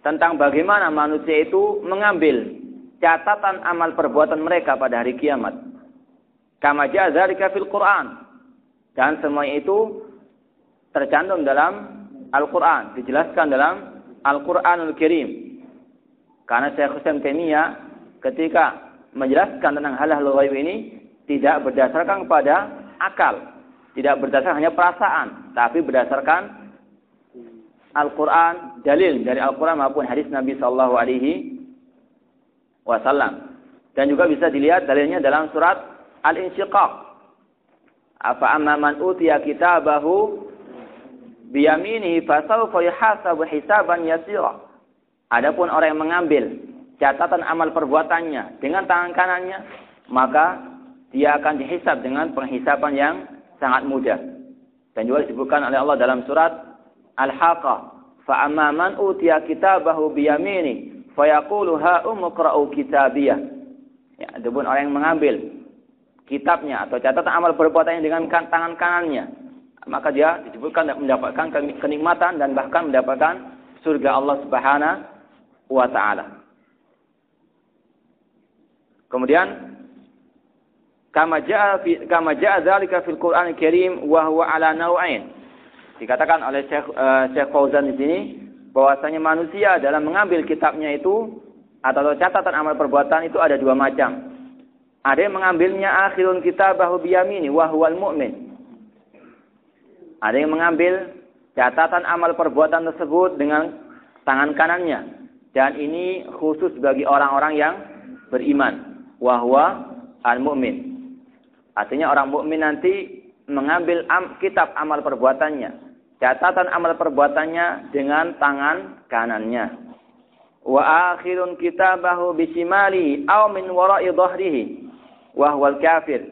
tentang bagaimana manusia itu mengambil catatan amal perbuatan mereka pada hari kiamat. Kama ja'adzalika fil Qur'an. Dan semua itu tercantum dalam Al-Quran. Dijelaskan dalam Al-Quranul Kirim. Karena Syekh Hussein Taimiyah ketika menjelaskan tentang hal-hal ini tidak berdasarkan kepada akal. Tidak berdasarkan hanya perasaan. Tapi berdasarkan Al-Quran, dalil dari Al-Quran maupun hadis Nabi Sallallahu Alaihi Wasallam. Dan juga bisa dilihat dalilnya dalam surat Al-Insyiqaq. Apa amma man utiya kitabahu biyaminihi fasawfa yuhasabu hisaban yasira. Adapun orang yang mengambil catatan amal perbuatannya dengan tangan kanannya, maka dia akan dihisab dengan penghisaban yang sangat mudah. Dan juga disebutkan oleh Allah dalam surat Al-Haqqah. Fa'amma man utiya kitabahu biyamini fayaqulu ha umqra'u kitabiyah. Ya, adapun orang yang mengambil kitabnya atau catatan amal perbuatannya dengan kan, tangan kanannya, maka dia disebutkan mendapatkan kenikmatan dan bahkan mendapatkan surga Allah Subhanahu wa taala. Kemudian kama jaa kama jaa dzalika fil Qur'an Karim wa huwa ala naw'ain. Dikatakan oleh Syekh, uh, Syekh Fauzan di sini bahwasanya manusia dalam mengambil kitabnya itu atau catatan amal perbuatan itu ada dua macam. Ada yang mengambilnya akhirun kitabahu biyamini wa huwal mu'min. Ada yang mengambil catatan amal perbuatan tersebut dengan tangan kanannya. Dan ini khusus bagi orang-orang yang beriman. Wahwa al-mu'min. Artinya orang mukmin nanti mengambil am, kitab amal perbuatannya catatan amal perbuatannya dengan tangan kanannya. Wa akhirun kitabahu bisimali aw min wara'i dhahrihi wa huwal kafir.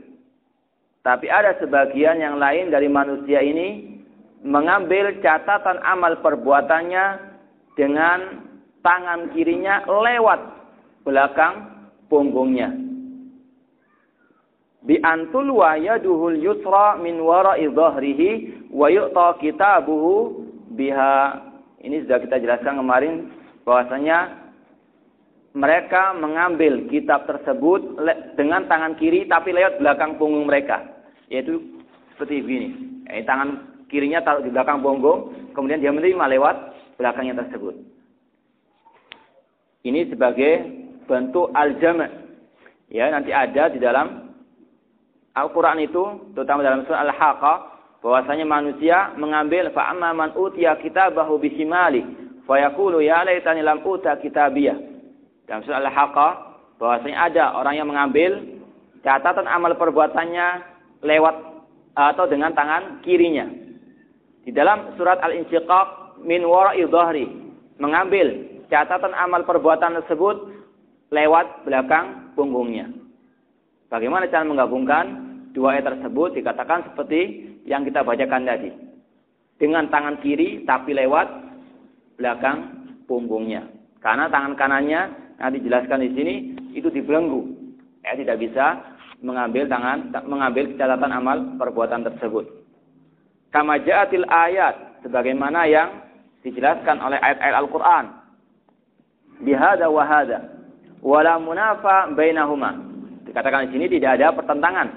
Tapi ada sebagian yang lain dari manusia ini mengambil catatan amal perbuatannya dengan tangan kirinya lewat belakang punggungnya. Bi antul wa yaduhul yusra min wara'i dhahrihi wa yu'ta kitabuhu biha. Ini sudah kita jelaskan kemarin bahwasanya mereka mengambil kitab tersebut dengan tangan kiri tapi lewat belakang punggung mereka. Yaitu seperti ini eh, tangan kirinya taruh di belakang punggung kemudian dia menerima lewat belakangnya tersebut. Ini sebagai bentuk al-jama' ya nanti ada di dalam Al-Quran itu, terutama dalam surah Al-Haqqah, bahwasanya manusia mengambil fa amma man utiya kitabahu bisimali fa yaqulu ya laitani lam uta kitabiyah. Dalam surah Al-Haqqah bahwasanya ada orang yang mengambil catatan amal perbuatannya lewat atau dengan tangan kirinya. Di dalam surat Al-Insyiqaq min wara'i dhahri mengambil catatan amal perbuatan tersebut lewat belakang punggungnya. Bagaimana cara menggabungkan dua ayat tersebut dikatakan seperti yang kita bacakan tadi. Dengan tangan kiri tapi lewat belakang punggungnya. Karena tangan kanannya nanti dijelaskan di sini itu dibelenggu. Ya, tidak bisa mengambil tangan mengambil catatan amal perbuatan tersebut. Kama ja'atil ayat sebagaimana yang dijelaskan oleh ayat-ayat Al-Qur'an. Bihada wa hada wala munafa bainahuma. Dikatakan di sini tidak ada pertentangan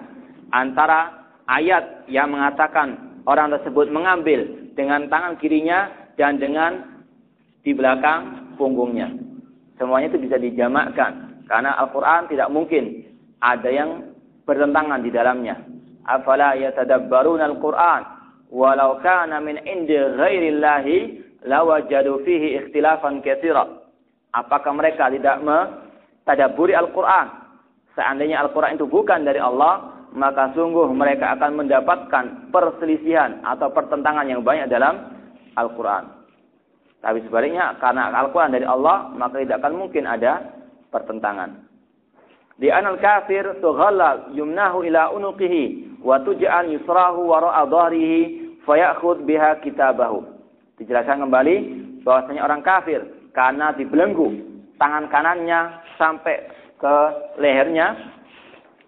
antara ayat yang mengatakan orang tersebut mengambil dengan tangan kirinya dan dengan di belakang punggungnya. Semuanya itu bisa dijamakkan karena Al-Qur'an tidak mungkin ada yang bertentangan di dalamnya. Afala yatadabbaruna al-Qur'an walau kana min indi ghairillahi lawajadu fihi ikhtilafan katsira. Apakah mereka tidak mentadabburi Al-Qur'an? Seandainya Al-Qur'an itu bukan dari Allah, maka sungguh mereka akan mendapatkan perselisihan atau pertentangan yang banyak dalam Al-Quran. Tapi sebaliknya, karena Al-Quran dari Allah, maka tidak akan mungkin ada pertentangan. Di anal kafir tughalla yumnahu ila unuqihi wa tuj'al yusrahu wara'a dhahrihi fayakhud biha kitabahu. Dijelaskan kembali bahwasanya orang kafir karena dibelenggu tangan kanannya sampai ke lehernya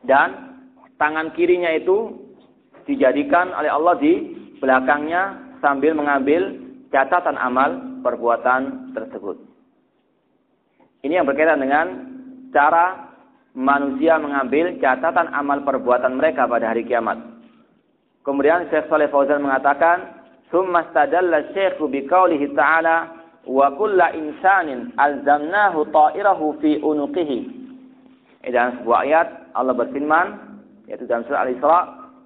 dan tangan kirinya itu dijadikan oleh Allah di belakangnya sambil mengambil catatan amal perbuatan tersebut. Ini yang berkaitan dengan cara manusia mengambil catatan amal perbuatan mereka pada hari kiamat. Kemudian Syekh Saleh Fauzan mengatakan, "Tsumma Syekh ta'ala wa insanin alzamnahu ta'irahu fi unuqihi." Dalam sebuah ayat Allah berfirman yaitu dalam surah Al-Isra,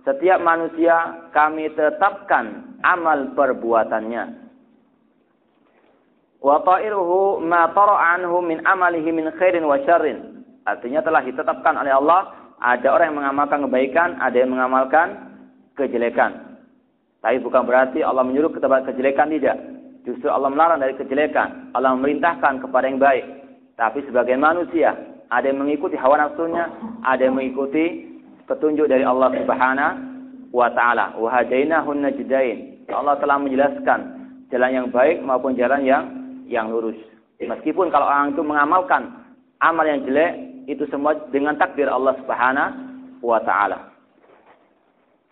setiap manusia kami tetapkan amal perbuatannya. Wa ta'iruhu ma anhu min amalihi min khairin wa syarrin. Artinya telah ditetapkan oleh Allah ada orang yang mengamalkan kebaikan, ada yang mengamalkan kejelekan. Tapi bukan berarti Allah menyuruh ke tempat kejelekan tidak. Justru Allah melarang dari kejelekan. Allah memerintahkan kepada yang baik. Tapi sebagian manusia ada yang mengikuti hawa nafsunya, ada yang mengikuti petunjuk dari Allah Subhanahu wa taala. Wa hadainahun najdain. Allah telah menjelaskan jalan yang baik maupun jalan yang yang lurus. Meskipun kalau orang itu mengamalkan amal yang jelek, itu semua dengan takdir Allah Subhanahu wa taala.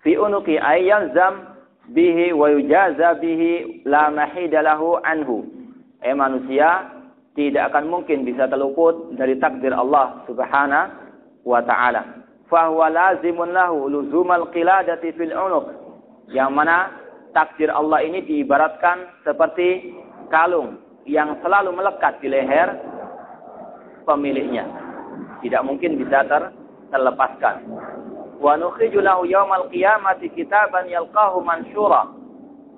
Fi unuqi ayyalzam bihi wa yujaza bihi la mahida lahu anhu. Eh manusia tidak akan mungkin bisa terluput dari takdir Allah Subhanahu wa taala. Fahuwa lazimun lahu luzumal qiladati fil unuq. Yang mana takdir Allah ini diibaratkan seperti kalung yang selalu melekat di leher pemiliknya tidak mungkin bisa ter terlepaskan. Wa nukhriju lahu yaumal qiyamati kitaban yalqahu mansyura.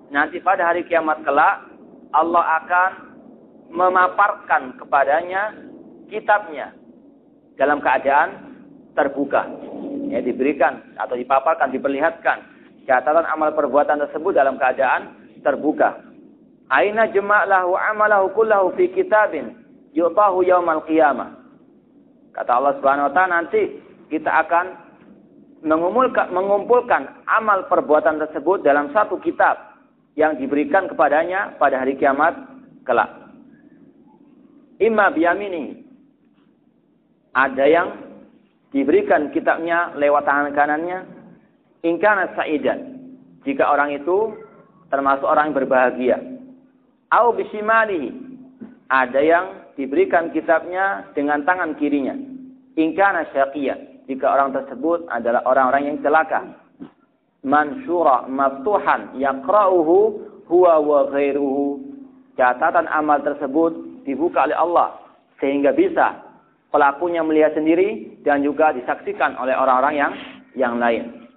Nanti pada hari kiamat kelak Allah akan memaparkan kepadanya kitabnya dalam keadaan terbuka. Ya, diberikan atau dipaparkan, diperlihatkan catatan amal perbuatan tersebut dalam keadaan terbuka. Aina jama'lahu amalahu kullahu fi kitabin yu'tahu yaumal qiyamah. Kata Allah Subhanahu wa taala nanti kita akan mengumpulkan amal perbuatan tersebut dalam satu kitab yang diberikan kepadanya pada hari kiamat kelak. Imma biyamini. Ada yang diberikan kitabnya lewat tangan kanannya. Ingkana sa'idan. Jika orang itu termasuk orang yang berbahagia. Au bisimalihi. Ada yang diberikan kitabnya dengan tangan kirinya. Ingkana syaqiyah. Jika orang tersebut adalah orang-orang yang celaka. Mansura maftuhan yaqra'uhu huwa wa ghairuhu. Catatan amal tersebut dibuka oleh Allah sehingga bisa pelakunya melihat sendiri dan juga disaksikan oleh orang-orang yang yang lain.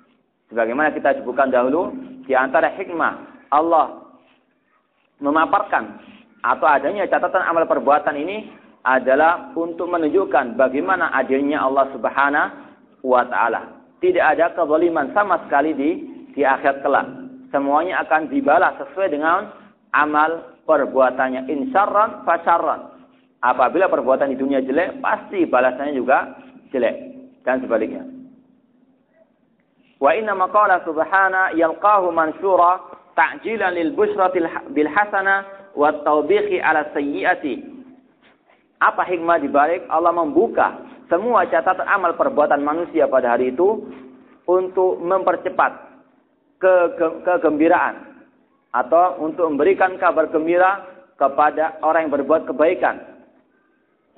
Sebagaimana kita sebutkan dahulu, di antara hikmah Allah memaparkan atau adanya catatan amal perbuatan ini adalah untuk menunjukkan bagaimana adilnya Allah Subhanahu wa taala. Tidak ada kezaliman sama sekali di di akhir kelak. Semuanya akan dibalas sesuai dengan amal perbuatannya. Insyarran fasyarran. Apabila perbuatan di dunia jelek, pasti balasannya juga jelek dan sebaliknya. Wa inna maqala subhana yalqahu mansura ta'jilan lil busratil bil hasana wa tawbihi ala sayyiati. Apa hikmah di balik Allah membuka semua catatan amal perbuatan manusia pada hari itu untuk mempercepat ke, ke, kegembiraan atau untuk memberikan kabar gembira kepada orang yang berbuat kebaikan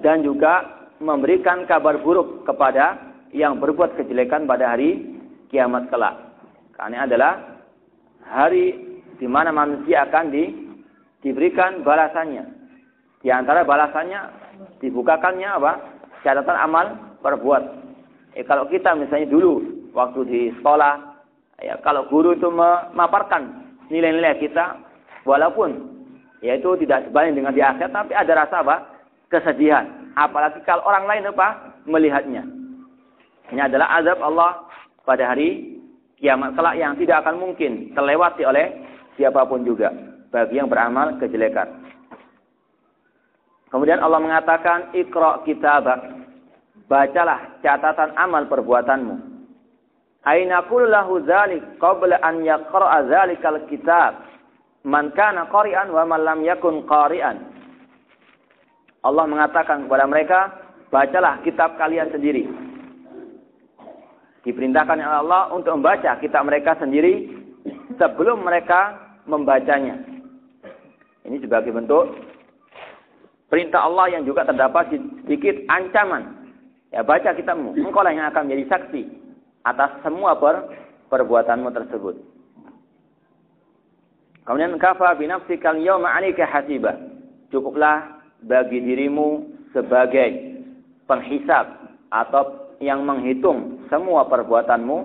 dan juga memberikan kabar buruk kepada yang berbuat kejelekan pada hari kiamat kelak. Karena adalah hari di mana manusia akan di diberikan balasannya. Di antara balasannya dibukakannya apa? Catatan amal perbuat. Eh, kalau kita misalnya dulu waktu di sekolah, ya kalau guru itu memaparkan nilai-nilai kita, walaupun ya itu tidak sebanding dengan di akhir, tapi ada rasa apa? Kesedihan. Apalagi kalau orang lain apa? Melihatnya. Ini adalah azab Allah pada hari kiamat kelak yang tidak akan mungkin terlewati oleh siapa pun juga bagi yang beramal kejelekan. Kemudian Allah mengatakan, Iqra kitabak. Bacalah catatan amal perbuatanmu. Aina kullahu dzalik qabla an yaqra'a dzalikal kitab. Man kana qari'an wa man lam yakun qari'an. Allah mengatakan kepada mereka, bacalah kitab kalian sendiri. Diperintahkan oleh Allah untuk membaca kitab mereka sendiri sebelum mereka membacanya. Ini sebagai bentuk Perintah Allah yang juga terdapat sedikit ancaman. Ya baca kitabmu. Engkau lah yang akan menjadi saksi atas semua per perbuatanmu tersebut. Kemudian kafa binafsikal yawma 'alaika hasiba. Cukuplah bagi dirimu sebagai penghisab atau yang menghitung semua perbuatanmu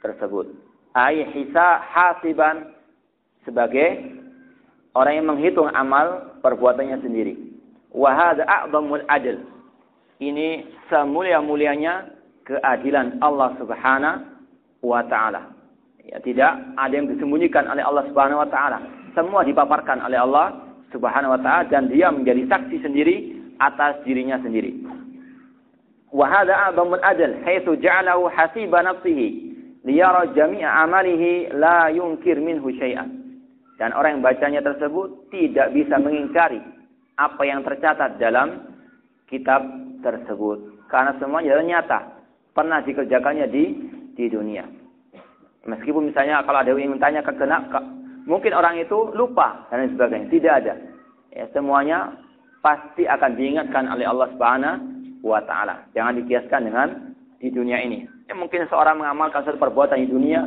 tersebut. Ai hisa hasiban sebagai orang yang menghitung amal perbuatannya sendiri. Wa hadza adl. Ini semulia-mulianya keadilan Allah Subhanahu wa taala. Ya, tidak ada yang disembunyikan oleh Allah Subhanahu wa taala. Semua dipaparkan oleh Allah Subhanahu wa taala dan dia menjadi saksi sendiri atas dirinya sendiri. Wa hadza haitsu ja'alahu jami'a amalihi la yunkir minhu. Dan orang yang bacanya tersebut tidak bisa mengingkari apa yang tercatat dalam kitab tersebut. Karena semuanya nyata. Pernah dikerjakannya di di dunia. Meskipun misalnya kalau ada yang bertanya ke kena, mungkin orang itu lupa dan lain sebagainya. Tidak ada. Ya, semuanya pasti akan diingatkan oleh Allah Subhanahu wa taala. Jangan dikiaskan dengan di dunia ini. Ya, mungkin seorang mengamalkan satu perbuatan di dunia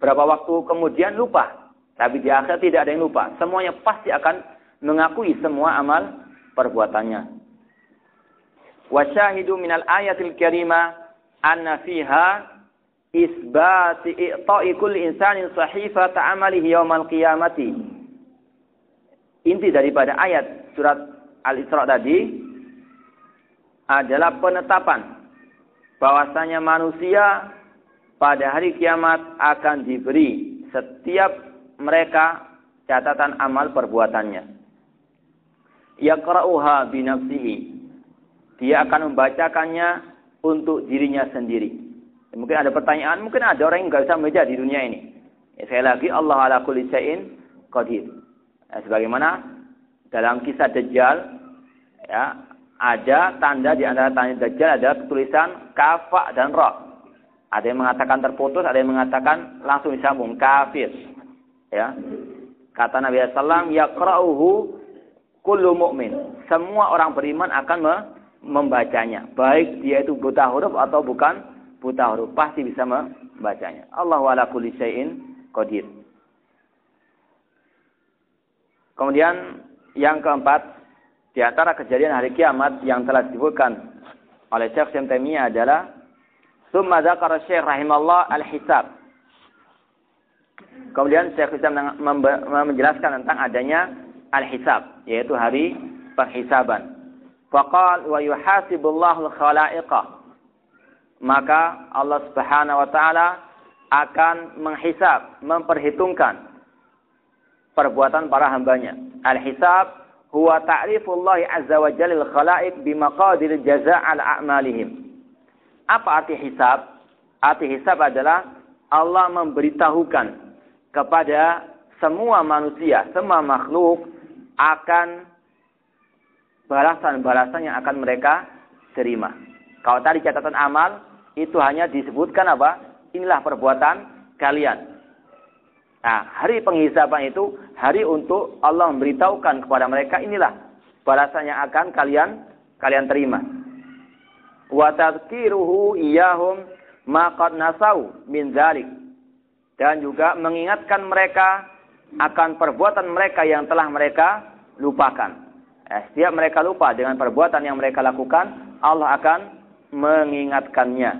berapa waktu kemudian lupa tapi di akhir tidak ada yang lupa. Semuanya pasti akan mengakui semua amal perbuatannya. Wasyahidu minal ayatil karimah anna fiha isbati i'ta'i kulli insanin sahifata amalihi yawmal qiyamati. Inti daripada ayat surat Al-Isra tadi adalah penetapan bahwasanya manusia pada hari kiamat akan diberi setiap mereka catatan amal perbuatannya. Yaqra'uha binafsihi. Dia akan membacakannya untuk dirinya sendiri. Mungkin ada pertanyaan, mungkin ada orang yang nggak bisa membaca di dunia ini. Ya, saya lagi Allah ala kulli syai'in qadir. Ya, sebagaimana dalam kisah Dajjal ya, ada tanda di antara tanda Dajjal ada tulisan kafa dan ra. Ada yang mengatakan terputus, ada yang mengatakan langsung disambung kafir. Ya. Kata Nabi SAW, yaqra'uhu kullu mu'min. Semua orang beriman akan membacanya. Baik dia itu buta huruf atau bukan buta huruf. Pasti bisa membacanya. Allah ala kulli syai'in qadir. Kemudian yang keempat, di antara kejadian hari kiamat yang telah disebutkan oleh Syekh Syamtami adalah Summa dzakara Syekh rahimallah al-hisab. Kemudian Syekh Islam menjelaskan tentang adanya al-hisab, yaitu hari penghisaban. Faqal wa yuhasibullahu al-khalaiqa. Maka Allah Subhanahu wa taala akan menghisab, memperhitungkan perbuatan para hambanya. Al-hisab huwa ta'rifullah azza wa jalla lil khalaiq bimaqadir jazaa' ala a'malihim. Apa arti hisab? Arti hisab adalah Allah memberitahukan kepada semua manusia, semua makhluk akan balasan-balasan yang akan mereka terima. Kalau tadi catatan amal itu hanya disebutkan apa? Inilah perbuatan kalian. Nah, hari penghisaban itu hari untuk Allah memberitahukan kepada mereka inilah balasan yang akan kalian kalian terima. Wa tadhkiruhu iyahum ma qad nasau min dzalik dan juga mengingatkan mereka akan perbuatan mereka yang telah mereka lupakan. Eh, setiap mereka lupa dengan perbuatan yang mereka lakukan, Allah akan mengingatkannya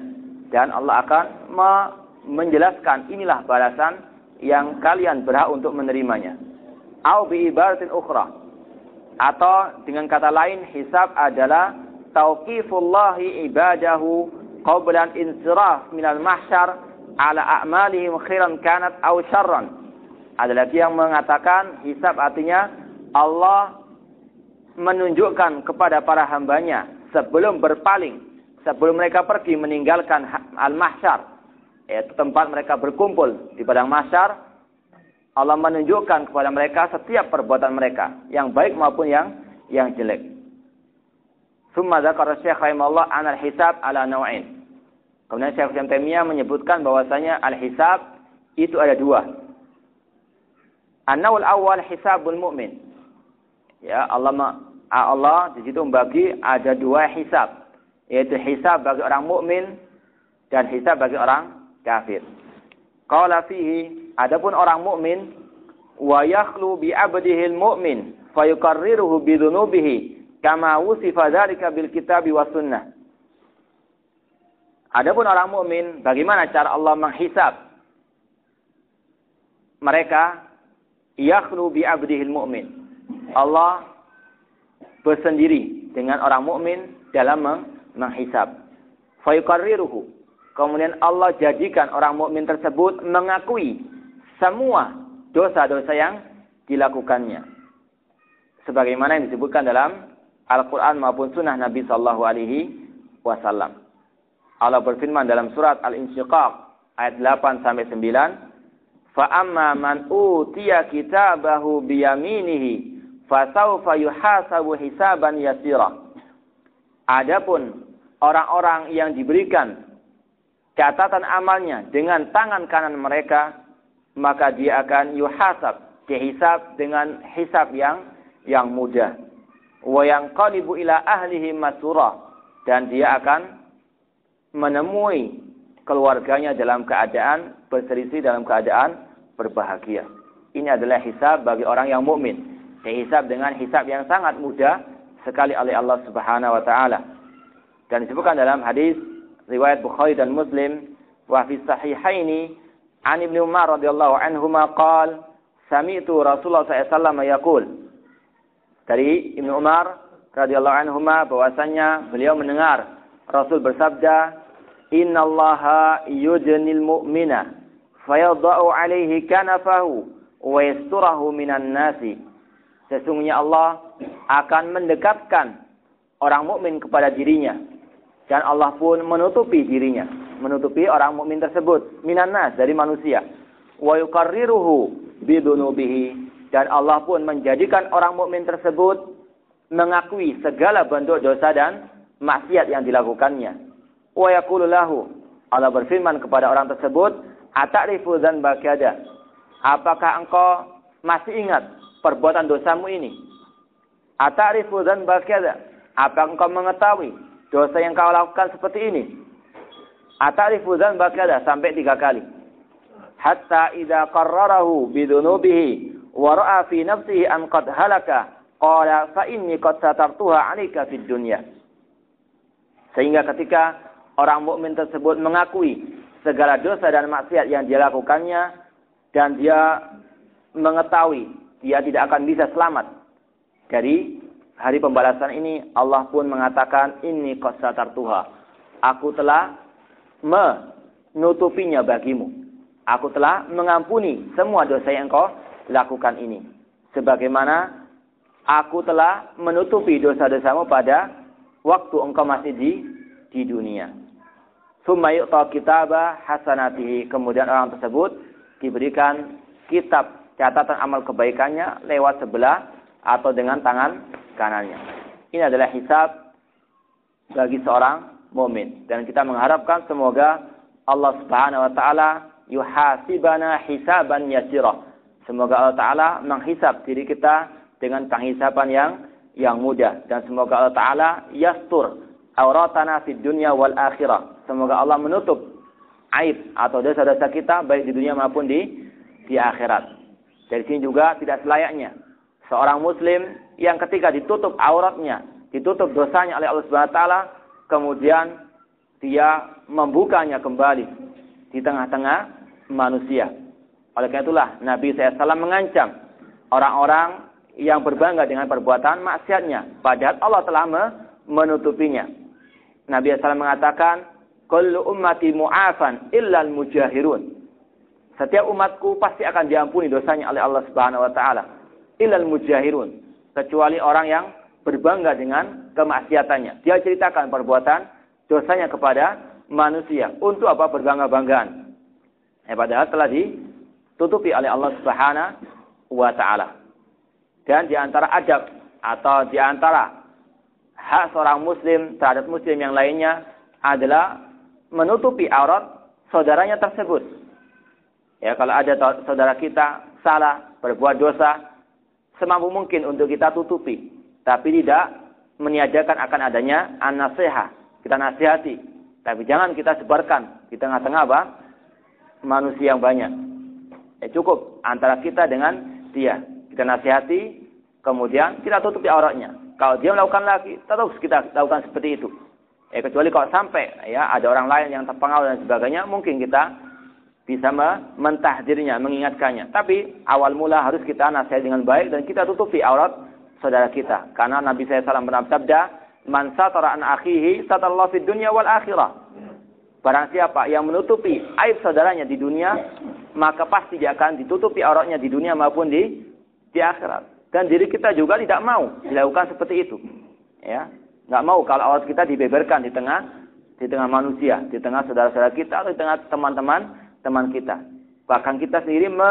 dan Allah akan me menjelaskan inilah balasan yang kalian berhak untuk menerimanya. Au ibaratin ukhra. Atau dengan kata lain hisab adalah tauqifullahi ibadahu qabla insiraf minal mahsyar ala a'malihim khairan kanat aw syarran. Ada lagi yang mengatakan hisab artinya Allah menunjukkan kepada para hambanya sebelum berpaling, sebelum mereka pergi meninggalkan al-mahsyar, yaitu tempat mereka berkumpul di padang mahsyar, Allah menunjukkan kepada mereka setiap perbuatan mereka, yang baik maupun yang yang jelek. Summa dzakara Syekh rahimahullah anal hisab ala naw'in. Kemudian Syekh Islam Taimiyah menyebutkan bahwasanya al-hisab itu ada dua. An-nawul awal hisabul mu'min. Ya, Allah Allah di situ membagi ada dua hisab, yaitu hisab bagi orang mukmin dan hisab bagi orang kafir. Qala fihi adapun orang mukmin wa yakhlu bi abdihi mu'min fayuqarriruhu bi dhunubihi kama wusifa dzalika bil kitabi was sunnah. Adapun orang mukmin bagaimana cara Allah menghisab mereka yakhlu bi abdihi mu'min. Allah bersendiri dengan orang mukmin dalam menghisab. Fayuqarriruhu. Kemudian Allah jadikan orang mukmin tersebut mengakui semua dosa-dosa yang dilakukannya. Sebagaimana yang disebutkan dalam Al-Quran maupun Sunnah Nabi Sallallahu Alaihi Wasallam. Allah berfirman dalam surat Al-Insyiqaq ayat 8 sampai 9, "Fa amma man utiya kitabahu biyaminihi fasaufa yuhasabu hisaban yasira. Adapun orang-orang yang diberikan catatan amalnya dengan tangan kanan mereka, maka dia akan yuhasab, dihisab dengan hisab yang yang mudah. Wa yanqalibu ila ahlihi masura dan dia akan menemui keluarganya dalam keadaan berselisih dalam keadaan berbahagia. Ini adalah hisab bagi orang yang mukmin dihisab dengan hisab yang sangat mudah sekali oleh Allah Subhanahu wa taala. Dan disebutkan dalam hadis riwayat Bukhari dan Muslim wa fi sahihaini an Ibnu Umar radhiyallahu anhuma qala sami'tu Rasulullah SAW yaqul dari Ibnu Umar radhiyallahu anhuma bahwasanya beliau mendengar Rasul bersabda innallaha yujnil mu'mina fayadha'u alaihi kanafahu wa yasturahu minan nasi Sesungguhnya Allah akan mendekatkan orang mukmin kepada dirinya. Dan Allah pun menutupi dirinya, menutupi orang mukmin tersebut. Minan nas dari manusia. Wa yuqarriruhu bidunubihi. Dan Allah pun menjadikan orang mukmin tersebut mengakui segala bentuk dosa dan maksiat yang dilakukannya. Wa yaqulu Allah berfirman kepada orang tersebut, "Ata'rifu dzanba Apakah engkau masih ingat perbuatan dosamu ini? Ata'rifu dzanba kadza? Apa engkau mengetahui dosa yang kau lakukan seperti ini? Ata'rifu dzanba kadza sampai tiga kali. Hatta idza qarrarahu bidunubihi wa ra'a fi nafsihi an qad halaka qala fa inni qad satartuha 'alaika fid dunya. Sehingga ketika orang mukmin tersebut mengakui segala dosa dan maksiat yang dia lakukannya dan dia mengetahui dia tidak akan bisa selamat. Dari hari pembalasan ini Allah pun mengatakan ini qasatar Tuha aku telah menutupinya bagimu. Aku telah mengampuni semua dosa yang kau lakukan ini. Sebagaimana aku telah menutupi dosa-dosamu pada waktu engkau masih di di dunia. Summa yu'ta kitabah hasanatihi. Kemudian orang tersebut diberikan kitab catatan amal kebaikannya lewat sebelah atau dengan tangan kanannya. Ini adalah hisab bagi seorang mukmin dan kita mengharapkan semoga Allah Subhanahu wa taala yuhasibana hisaban yasirah. Semoga Allah taala menghisab diri kita dengan penghisaban yang yang mudah dan semoga Allah taala yastur auratana fid dunya wal akhirah. Semoga Allah menutup aib atau dosa-dosa kita baik di dunia maupun di di akhirat. Dari sini juga tidak selayaknya seorang muslim yang ketika ditutup auratnya, ditutup dosanya oleh Allah Subhanahu wa taala, kemudian dia membukanya kembali di tengah-tengah manusia. Oleh karena itulah Nabi SAW mengancam orang-orang yang berbangga dengan perbuatan maksiatnya. Padahal Allah telah menutupinya. Nabi SAW mengatakan, Kullu ummati mu'afan illal mujahirun. Setiap umatku pasti akan diampuni dosanya oleh Allah Subhanahu wa taala. Ilal mujahirun, kecuali orang yang berbangga dengan kemaksiatannya. Dia ceritakan perbuatan dosanya kepada manusia. Untuk apa berbangga-banggaan? Eh, padahal telah ditutupi oleh Allah Subhanahu wa taala. Dan di antara adab atau di antara hak seorang muslim terhadap muslim yang lainnya adalah menutupi aurat saudaranya tersebut. Ya, kalau ada saudara kita salah, berbuat dosa, semampu mungkin untuk kita tutupi. Tapi tidak meniadakan akan adanya an-nasiha. Kita nasihati. Tapi jangan kita sebarkan di tengah-tengah apa? Manusia yang banyak. Ya cukup antara kita dengan dia. Kita nasihati, kemudian kita tutupi auratnya. Kalau dia melakukan lagi, terus kita lakukan seperti itu. Ya, kecuali kalau sampai ya ada orang lain yang terpengaruh dan sebagainya, mungkin kita bisa mentahdirnya, mengingatkannya. Tapi awal mula harus kita nasihat dengan baik dan kita tutupi aurat saudara kita. Karena Nabi SAW pernah bersabda, "Man satara an akhihi satallahu fid dunya wal akhirah." Barang siapa yang menutupi aib saudaranya di dunia, maka pasti dia akan ditutupi auratnya di dunia maupun di di akhirat. Dan diri kita juga tidak mau dilakukan seperti itu. Ya, nggak mau kalau aurat kita dibeberkan di tengah di tengah manusia, di tengah saudara-saudara kita atau di tengah teman-teman teman kita. Bahkan kita sendiri me,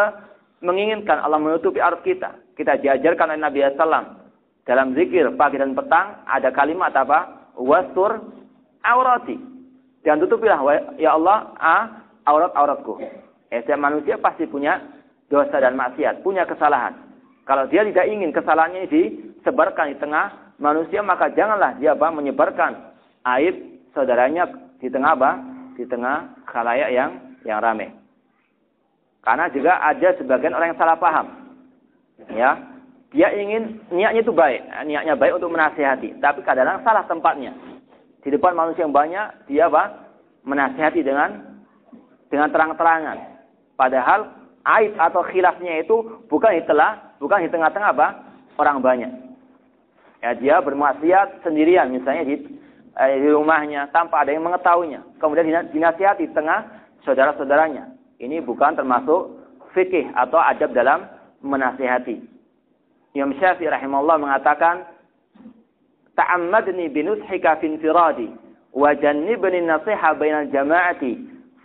menginginkan Allah menutupi aurat kita. Kita diajarkan oleh Nabi SAW dalam zikir pagi dan petang ada kalimat apa? Wastur aurati. Dan tutupilah ya Allah ah, aurat-auratku. Eh, setiap manusia pasti punya dosa dan maksiat, punya kesalahan. Kalau dia tidak ingin kesalahannya disebarkan di tengah manusia, maka janganlah dia apa, menyebarkan aib saudaranya di tengah apa? Di tengah khalayak yang yang ramai. Karena juga ada sebagian orang yang salah paham. Ya, dia ingin niatnya itu baik, niatnya baik untuk menasihati, tapi kadang-kadang salah tempatnya. Di depan manusia yang banyak, dia apa? Menasihati dengan dengan terang-terangan. Padahal aib atau khilafnya itu bukan itulah bukan di tengah-tengah apa? Orang banyak. Ya, dia bermaksiat sendirian misalnya di, eh, di rumahnya tanpa ada yang mengetahuinya. Kemudian dinasihati di tengah saudara-saudaranya. Ini bukan termasuk fikih atau adab dalam menasihati. Imam Syafi'i rahimahullah mengatakan, "Ta'ammadni binushika fi infiradi wa jannibni nasiha bainal jama'ati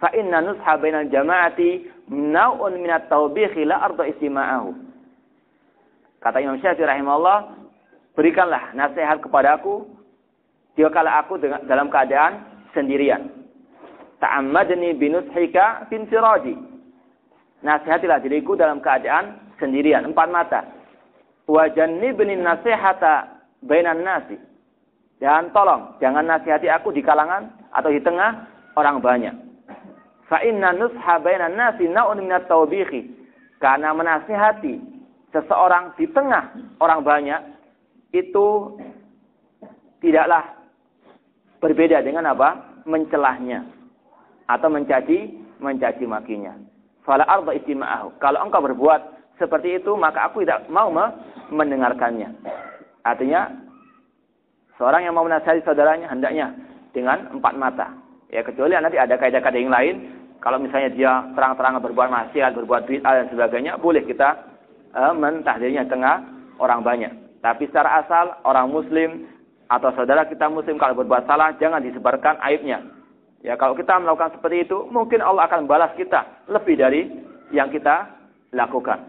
fa inna nusha bainal jama'ati naw'un min at-tawbihi la arda istima'ahu." Kata Imam Syafi'i rahimahullah, berikanlah nasihat kepadaku jika aku dalam keadaan sendirian. Ta'ammadni binushika finsiraji. Nasihatilah diriku dalam keadaan sendirian, empat mata. Wa jannibni nasihata bainan nasi. Dan tolong, jangan nasihati aku di kalangan atau di tengah orang banyak. Fa inna nusha bainan nasi na'un minat tawbihi. Karena menasihati seseorang di tengah orang banyak itu tidaklah berbeda dengan apa? mencelahnya atau mencaci mencaci makinya. Fala arda istima'ahu. Kalau engkau berbuat seperti itu, maka aku tidak mau mendengarkannya. Artinya, seorang yang mau menasihati saudaranya hendaknya dengan empat mata. Ya, kecuali nanti ada kaidah-kaidah yang lain. Kalau misalnya dia terang-terangan berbuat maksiat, berbuat bid'ah dan sebagainya, boleh kita uh, mentahdirnya tengah orang banyak. Tapi secara asal orang muslim atau saudara kita muslim kalau berbuat salah jangan disebarkan aibnya. Ya kalau kita melakukan seperti itu mungkin Allah akan balas kita lebih dari yang kita lakukan.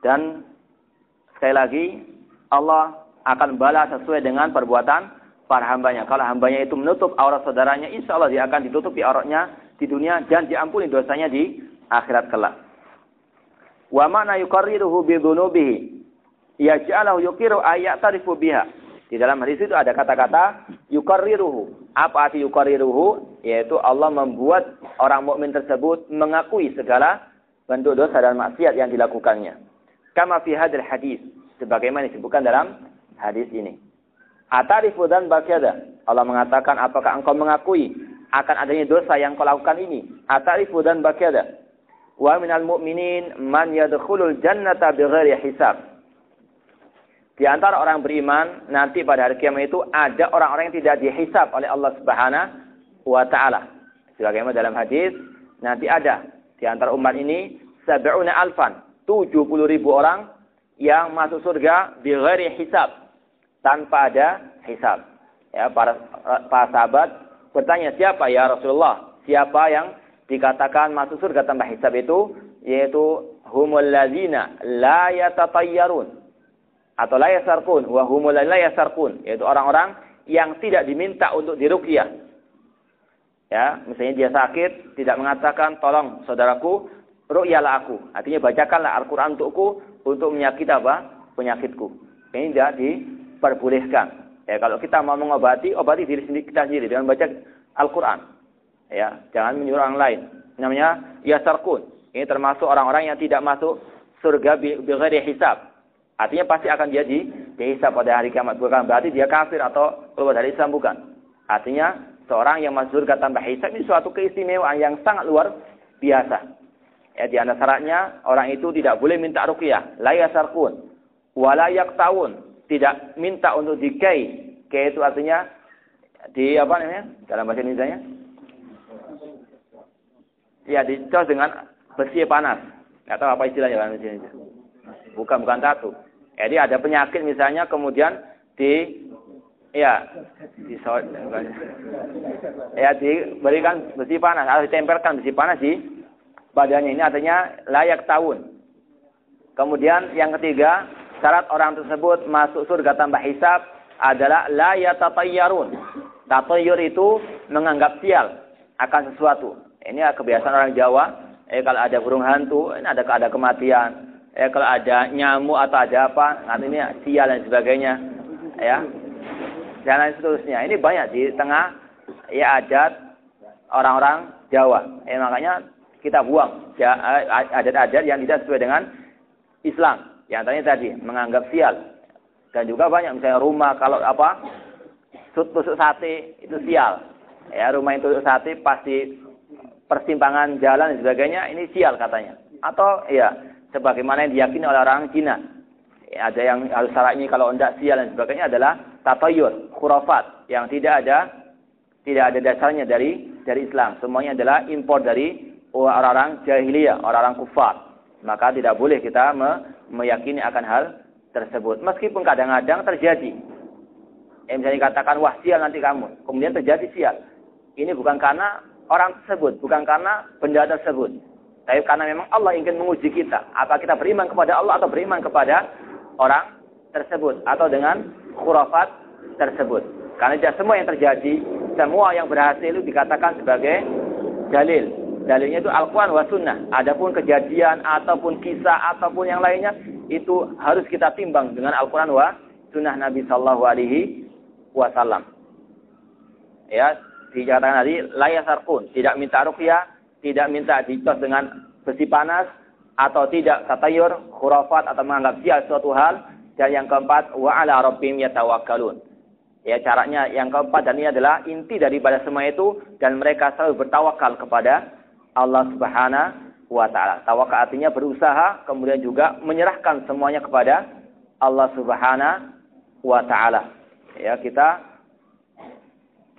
Dan sekali lagi Allah akan balas sesuai dengan perbuatan para hambanya. Kalau hambanya itu menutup aurat saudaranya, insya Allah dia akan ditutupi auratnya di dunia dan diampuni dosanya di akhirat kelak. Wa mana yukarriruhu bi dhunubihi. Yaj'alahu yukiru tarifu biha. Di dalam hadis itu ada kata-kata yukarriruhu. Apa arti yukarriruhu? Yaitu Allah membuat orang mukmin tersebut mengakui segala bentuk dosa dan maksiat yang dilakukannya. Kama fi hadil hadis. Sebagaimana disebutkan dalam hadis ini. Atarifu dan bakyada. Allah mengatakan, apakah engkau mengakui akan adanya dosa yang kau lakukan ini? Atarifu dan bakyada wa minal mu'minin man yadkhulul jannata bighairi hisab. Di antara orang beriman nanti pada hari kiamat itu ada orang-orang yang tidak dihisab oleh Allah Subhanahu wa taala. Sebagaimana dalam hadis nanti ada di antara umat ini sab'una alfan, 70 ribu orang yang masuk surga bighairi hisab tanpa ada hisab. Ya, para para sahabat bertanya, "Siapa ya Rasulullah? Siapa yang dikatakan masuk surga tanpa hisab itu yaitu humul ladzina la yatatayyarun atau la yasarqun wa yaitu orang-orang yang tidak diminta untuk diruqyah. Ya, misalnya dia sakit tidak mengatakan tolong saudaraku ruqyalah aku. Artinya bacakanlah Al-Qur'an untukku untuk menyakiti apa? penyakitku. Ini tidak diperbolehkan. Ya, kalau kita mau mengobati, obati diri sendiri kita sendiri dengan baca Al-Quran. Ya, jangan menyuruh orang lain. Namanya yasarkun. Ini termasuk orang-orang yang tidak masuk surga bighairi hisab. Artinya pasti akan jadi dihisab pada hari kiamat. Bukan berarti dia kafir atau keluar dari Islam bukan. Artinya seorang yang masuk surga tanpa hisab ini suatu keistimewaan yang sangat luar biasa. Ya, di antara syaratnya orang itu tidak boleh minta ruqyah, la yasarkun, wala tahun, tidak minta untuk dikai. Kai itu artinya di apa namanya? Dalam bahasa Indonesia Ya, dicos dengan besi panas. Enggak tahu apa istilahnya dalam bahasa Indonesia. Bukan bukan tatu. Jadi ada penyakit misalnya kemudian di ya di ya diberikan besi panas harus ditempelkan besi panas di badannya ini artinya layak tahun. Kemudian yang ketiga, syarat orang tersebut masuk surga tanpa hisab adalah la yatatayyarun. Tatayyur itu menganggap sial akan sesuatu. Ini kebiasaan orang Jawa. Eh kalau ada burung hantu, ini ada ada kematian. Eh kalau ada nyamuk atau ada apa, artinya sial dan sebagainya. Ya. Dan lain seterusnya. Ini banyak di tengah ya adat orang-orang Jawa. Eh makanya kita buang ya, adat-adat yang tidak sesuai dengan Islam. Yang tanya tadi menganggap sial. Dan juga banyak misalnya rumah kalau apa tusuk sate itu sial. Ya rumah itu sate pasti persimpangan jalan dan sebagainya ini sial katanya. Atau ya sebagaimana yang diyakini oleh orang Cina. Ya, ada yang harus syaratnya kalau tidak sial dan sebagainya adalah tatayur, khurafat yang tidak ada tidak ada dasarnya dari dari Islam. Semuanya adalah impor dari orang-orang jahiliyah, orang-orang kufar. Maka tidak boleh kita me meyakini akan hal tersebut. Meskipun kadang-kadang terjadi. Eh, misalnya katakan, wah sial nanti kamu. Kemudian terjadi sial. Ini bukan karena orang tersebut. Bukan karena benda tersebut. Tapi karena memang Allah ingin menguji kita. Apa kita beriman kepada Allah atau beriman kepada orang tersebut. Atau dengan khurafat tersebut. Karena tidak semua yang terjadi, semua yang berhasil itu dikatakan sebagai dalil. Dalilnya itu Al-Quran wa Sunnah. Adapun kejadian ataupun kisah ataupun yang lainnya itu harus kita timbang dengan Al-Quran wa Sunnah Nabi Sallallahu Alaihi Wasallam. Ya, dikatakan tadi layasar pun tidak minta rukyah, tidak minta dicos dengan besi panas atau tidak katayur, khurafat atau menganggap dia suatu hal dan yang keempat wa ala rabbim yatawakkalun. Ya caranya yang keempat dan ini adalah inti daripada semua itu dan mereka selalu bertawakal kepada Allah Subhanahu wa taala. Tawakal artinya berusaha kemudian juga menyerahkan semuanya kepada Allah Subhanahu wa taala. Ya, kita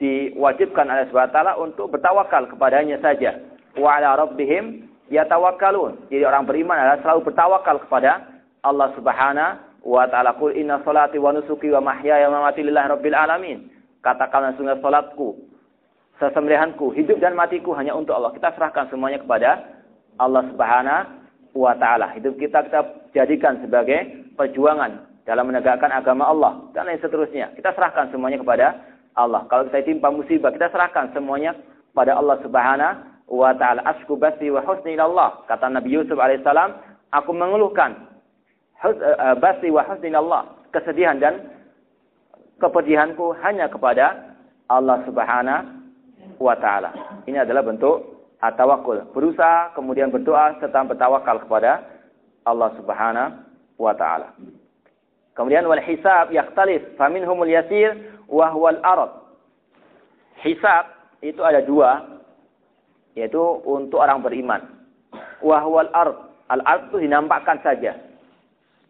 diwajibkan oleh Subhanahu wa taala untuk bertawakal kepadanya saja. Wa ala rabbihim yatawakkalun. Jadi orang beriman adalah selalu bertawakal kepada Allah Subhanahu wa taala. Qul inna salati wa nusuki wa mahyaya wa mamati lillahi rabbil alamin. Katakanlah sungguh salatku, sesembelihanku, hidup dan matiku hanya untuk Allah. Kita serahkan semuanya kepada Allah Subhanahu wa taala. Hidup kita kita jadikan sebagai perjuangan dalam menegakkan agama Allah dan lain seterusnya. Kita serahkan semuanya kepada Allah. Kalau kita timpa musibah, kita serahkan semuanya pada Allah Subhanahu wa taala. Asku basi wa husni Allah. Kata Nabi Yusuf alaihissalam, aku mengeluhkan eh, eh, basi wa husni Allah, kesedihan dan kepedihanku hanya kepada Allah Subhanahu wa taala. Ini adalah bentuk atawakul. Berusaha kemudian berdoa serta bertawakal kepada Allah Subhanahu wa taala. Kemudian wal hisab yakhtalif faminhumul yasir wa huwal arad. Hisab itu ada dua yaitu untuk orang beriman. Wa huwal ard. Al ard itu dinampakkan saja.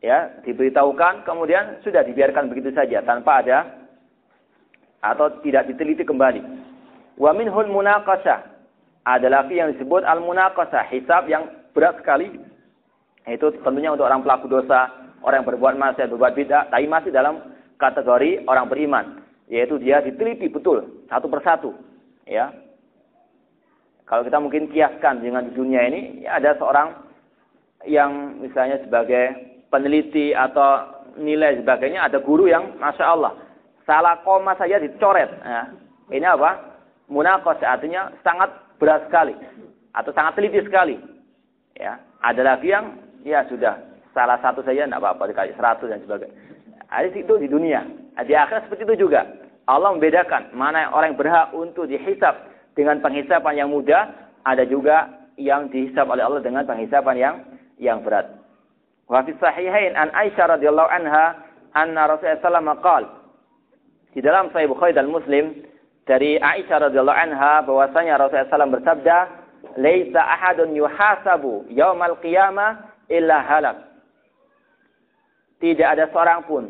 Ya, diberitahukan kemudian sudah dibiarkan begitu saja tanpa ada atau tidak diteliti kembali. Wa minhul munaqasah. Ada lagi yang disebut al-munaqasah, hisab yang berat sekali. Itu tentunya untuk orang pelaku dosa, orang yang berbuat maksiat, berbuat bid'ah, tapi masih dalam kategori orang beriman, yaitu dia diteliti betul satu persatu, ya. Kalau kita mungkin kiaskan dengan dunia ini, ya ada seorang yang misalnya sebagai peneliti atau nilai sebagainya, ada guru yang masya Allah salah koma saja dicoret. Ya. Ini apa? munakos artinya sangat berat sekali atau sangat teliti sekali. Ya, ada lagi yang ya sudah salah satu saja tidak apa-apa dikali seratus dan sebagainya. Ada itu di dunia. Di akhir seperti itu juga. Allah membedakan mana orang yang berhak untuk dihisap dengan penghisapan yang mudah, ada juga yang dihisap oleh Allah dengan penghisapan yang yang berat. Wa fi sahihain an Aisyah radhiyallahu anha anna Rasulullah sallallahu alaihi di dalam Sahih Bukhari dan Muslim dari Aisyah radhiyallahu anha bahwasanya Rasulullah SAW bersabda, "Laisa ahadun yuhasabu yaumal qiyamah illa halak." Tidak ada seorang pun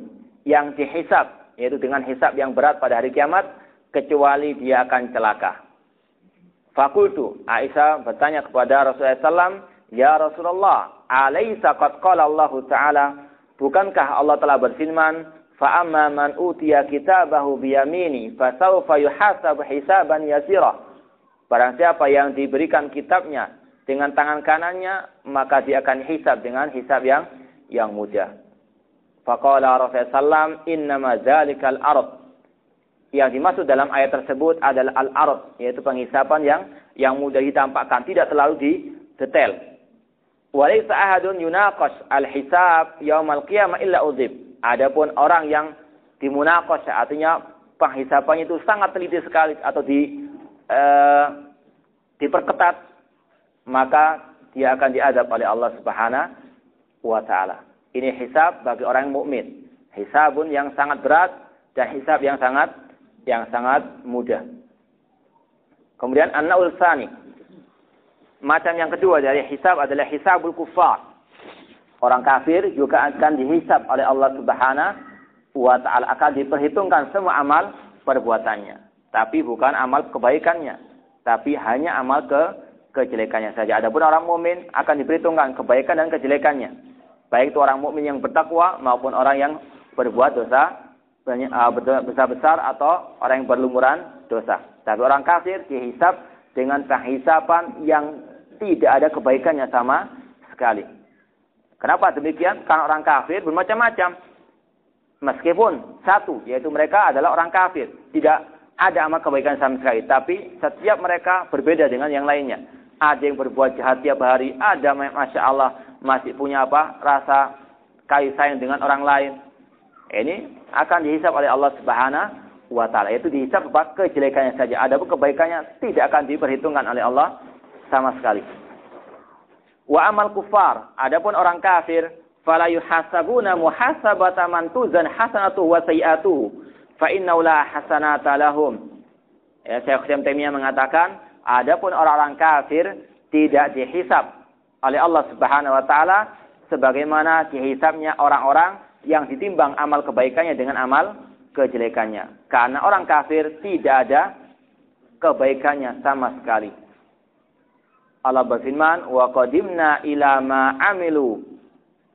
yang dihisab, yaitu dengan hisab yang berat pada hari kiamat, kecuali dia akan celaka. Fakultu, Aisyah bertanya kepada Rasulullah SAW, Ya Rasulullah, alaisa qad qala Allah Ta'ala, bukankah Allah telah berfirman, Fa'amma man utiya kitabahu biyamini fasawfa yuhasab hisaban yasira. Barang siapa yang diberikan kitabnya dengan tangan kanannya, maka dia akan hisab dengan hisab yang yang mudah. Faqala Rasulullah sallam innama dzalikal ard. Yang dimaksud dalam ayat tersebut adalah al-ard, yaitu penghisapan yang yang mudah ditampakkan, tidak terlalu di detail. Walaysa ahadun yunaqash al-hisab yaumal qiyamah illa uzib. Adapun orang yang dimunakos artinya penghisapannya itu sangat teliti sekali atau di eh, diperketat maka dia akan diadab oleh Allah Subhanahu wa taala. Ini hisab bagi orang mukmin. Hisabun yang sangat berat dan hisab yang sangat yang sangat mudah. Kemudian an-naul Macam yang kedua dari hisab adalah hisabul kufar. Orang kafir juga akan dihisap oleh Allah Subhanahu wa taala akan diperhitungkan semua amal perbuatannya, tapi bukan amal kebaikannya, tapi hanya amal ke kejelekannya saja. Adapun orang mukmin akan diperhitungkan kebaikan dan kejelekannya. Baik itu orang mukmin yang bertakwa maupun orang yang berbuat dosa besar-besar atau orang yang berlumuran dosa. Tapi orang kafir dihisap dengan penghisapan yang tidak ada kebaikannya sama sekali. Kenapa demikian? Karena orang kafir bermacam-macam. Meskipun satu, yaitu mereka adalah orang kafir. Tidak ada amal kebaikan sama sekali. Tapi setiap mereka berbeda dengan yang lainnya. Ada yang berbuat jahat tiap hari. Ada, Masya Allah, masih punya apa? Rasa kasih sayang dengan orang lain. Ini akan dihisap oleh Allah Subhanahu wa taala. Itu dihisap apa? Kejelekannya saja. Ada pun kebaikannya tidak akan diperhitungkan oleh Allah sama sekali. Wa amal kufar, adapun orang kafir, fala yuhasabuna muhasabata man tuzan hasanatu wa sayi'atuhu, fa inna la hasanata lahum. Ya, Syekh Taimiyah mengatakan, adapun orang-orang kafir tidak dihisab oleh Allah Subhanahu wa taala sebagaimana dihisabnya orang-orang yang ditimbang amal kebaikannya dengan amal kejelekannya. Karena orang kafir tidak ada kebaikannya sama sekali. Allah berfirman, "Wa qadimna ila ma amilu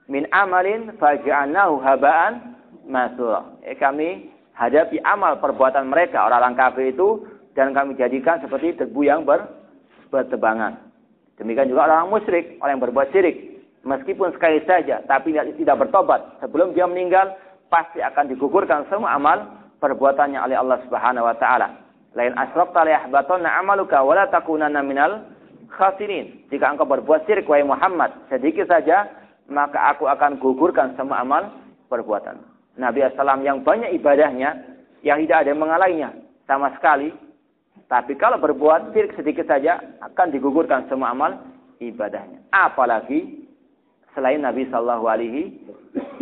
min amalin faj'alnahu haba'an mansura." Eh, kami hadapi amal perbuatan mereka orang-orang kafir itu dan kami jadikan seperti debu yang ber, bertebangan. Demikian juga orang musyrik, orang yang berbuat syirik. Meskipun sekali saja, tapi tidak bertobat. Sebelum dia meninggal, pasti akan digugurkan semua amal perbuatannya oleh Allah Subhanahu wa taala. Lain asrafta la yahbatanna amaluka wa la takunanna minal khasirin. Jika engkau berbuat syirik wahai Muhammad sedikit saja, maka aku akan gugurkan semua amal perbuatan. Nabi Assalam yang banyak ibadahnya, yang tidak ada yang mengalainya sama sekali. Tapi kalau berbuat syirik sedikit saja, akan digugurkan semua amal ibadahnya. Apalagi selain Nabi Shallallahu Alaihi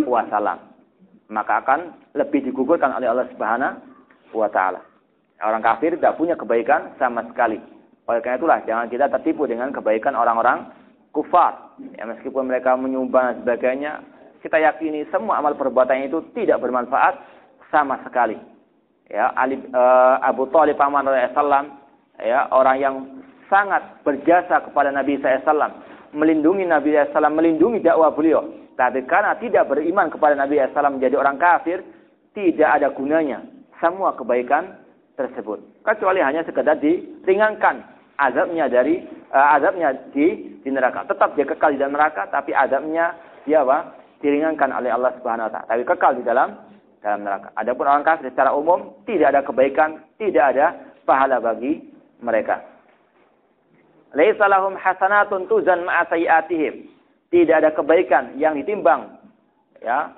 Wasallam, maka akan lebih digugurkan oleh Allah Subhanahu Wa Taala. Orang kafir tidak punya kebaikan sama sekali. Oleh karena itulah jangan kita tertipu dengan kebaikan orang-orang kufar. Ya, meskipun mereka menyumbang sebagainya, kita yakini semua amal perbuatan itu tidak bermanfaat sama sekali. Ya, Ali, uh, Abu Thalib paman Rasulullah ya, orang yang sangat berjasa kepada Nabi SAW, melindungi Nabi SAW, melindungi dakwah beliau. Tapi karena tidak beriman kepada Nabi SAW menjadi orang kafir, tidak ada gunanya semua kebaikan tersebut. Kecuali hanya sekedar diringankan azabnya dari uh, azabnya di di neraka. Tetap dia kekal di dalam neraka, tapi azabnya dia apa? diringankan oleh Allah Subhanahu wa taala. Tapi kekal di dalam dalam neraka. Adapun orang kafir secara umum tidak ada kebaikan, tidak ada pahala bagi mereka. Laisa lahum hasanatun tuzan ma'a. Tidak ada kebaikan yang ditimbang ya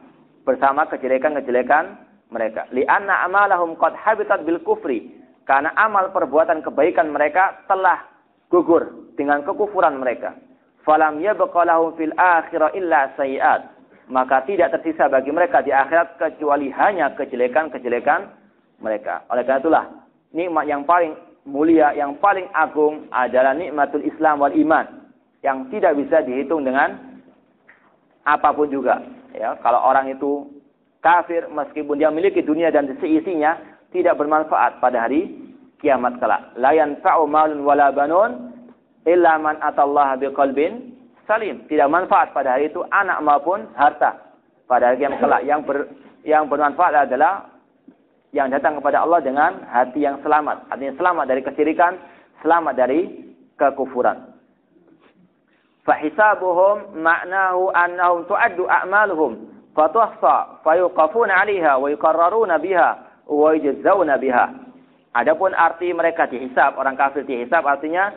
bersama kejelekan-kejelekan mereka. Lianna amalahum qad habitat bil kufri. Karena amal perbuatan kebaikan mereka telah gugur dengan kekufuran mereka. Falam yabqa lahum fil akhirah illa sayiat. Maka tidak tersisa bagi mereka di akhirat kecuali hanya kejelekan-kejelekan mereka. Oleh karena itulah nikmat yang paling mulia, yang paling agung adalah nikmatul Islam wal iman yang tidak bisa dihitung dengan apa pun juga. Ya, kalau orang itu kafir meskipun dia memiliki dunia dan seisinya tidak bermanfaat pada hari kiamat kelak. La yanfa'u malun wala banun illa man atallaha biqalbin salim. Tidak manfaat pada hari itu anak maupun harta. Pada hari kiamat kelak yang ber, yang bermanfaat adalah yang datang kepada Allah dengan hati yang selamat. Artinya selamat dari kesyirikan, selamat dari kekufuran. Fahisabuhum ma'nahu annahum tu'addu a'maluhum fatuhsa fayuqafuna 'alaiha wa yuqarraruna biha wa yujzauna biha. Adapun arti mereka dihisab, orang kafir dihisab artinya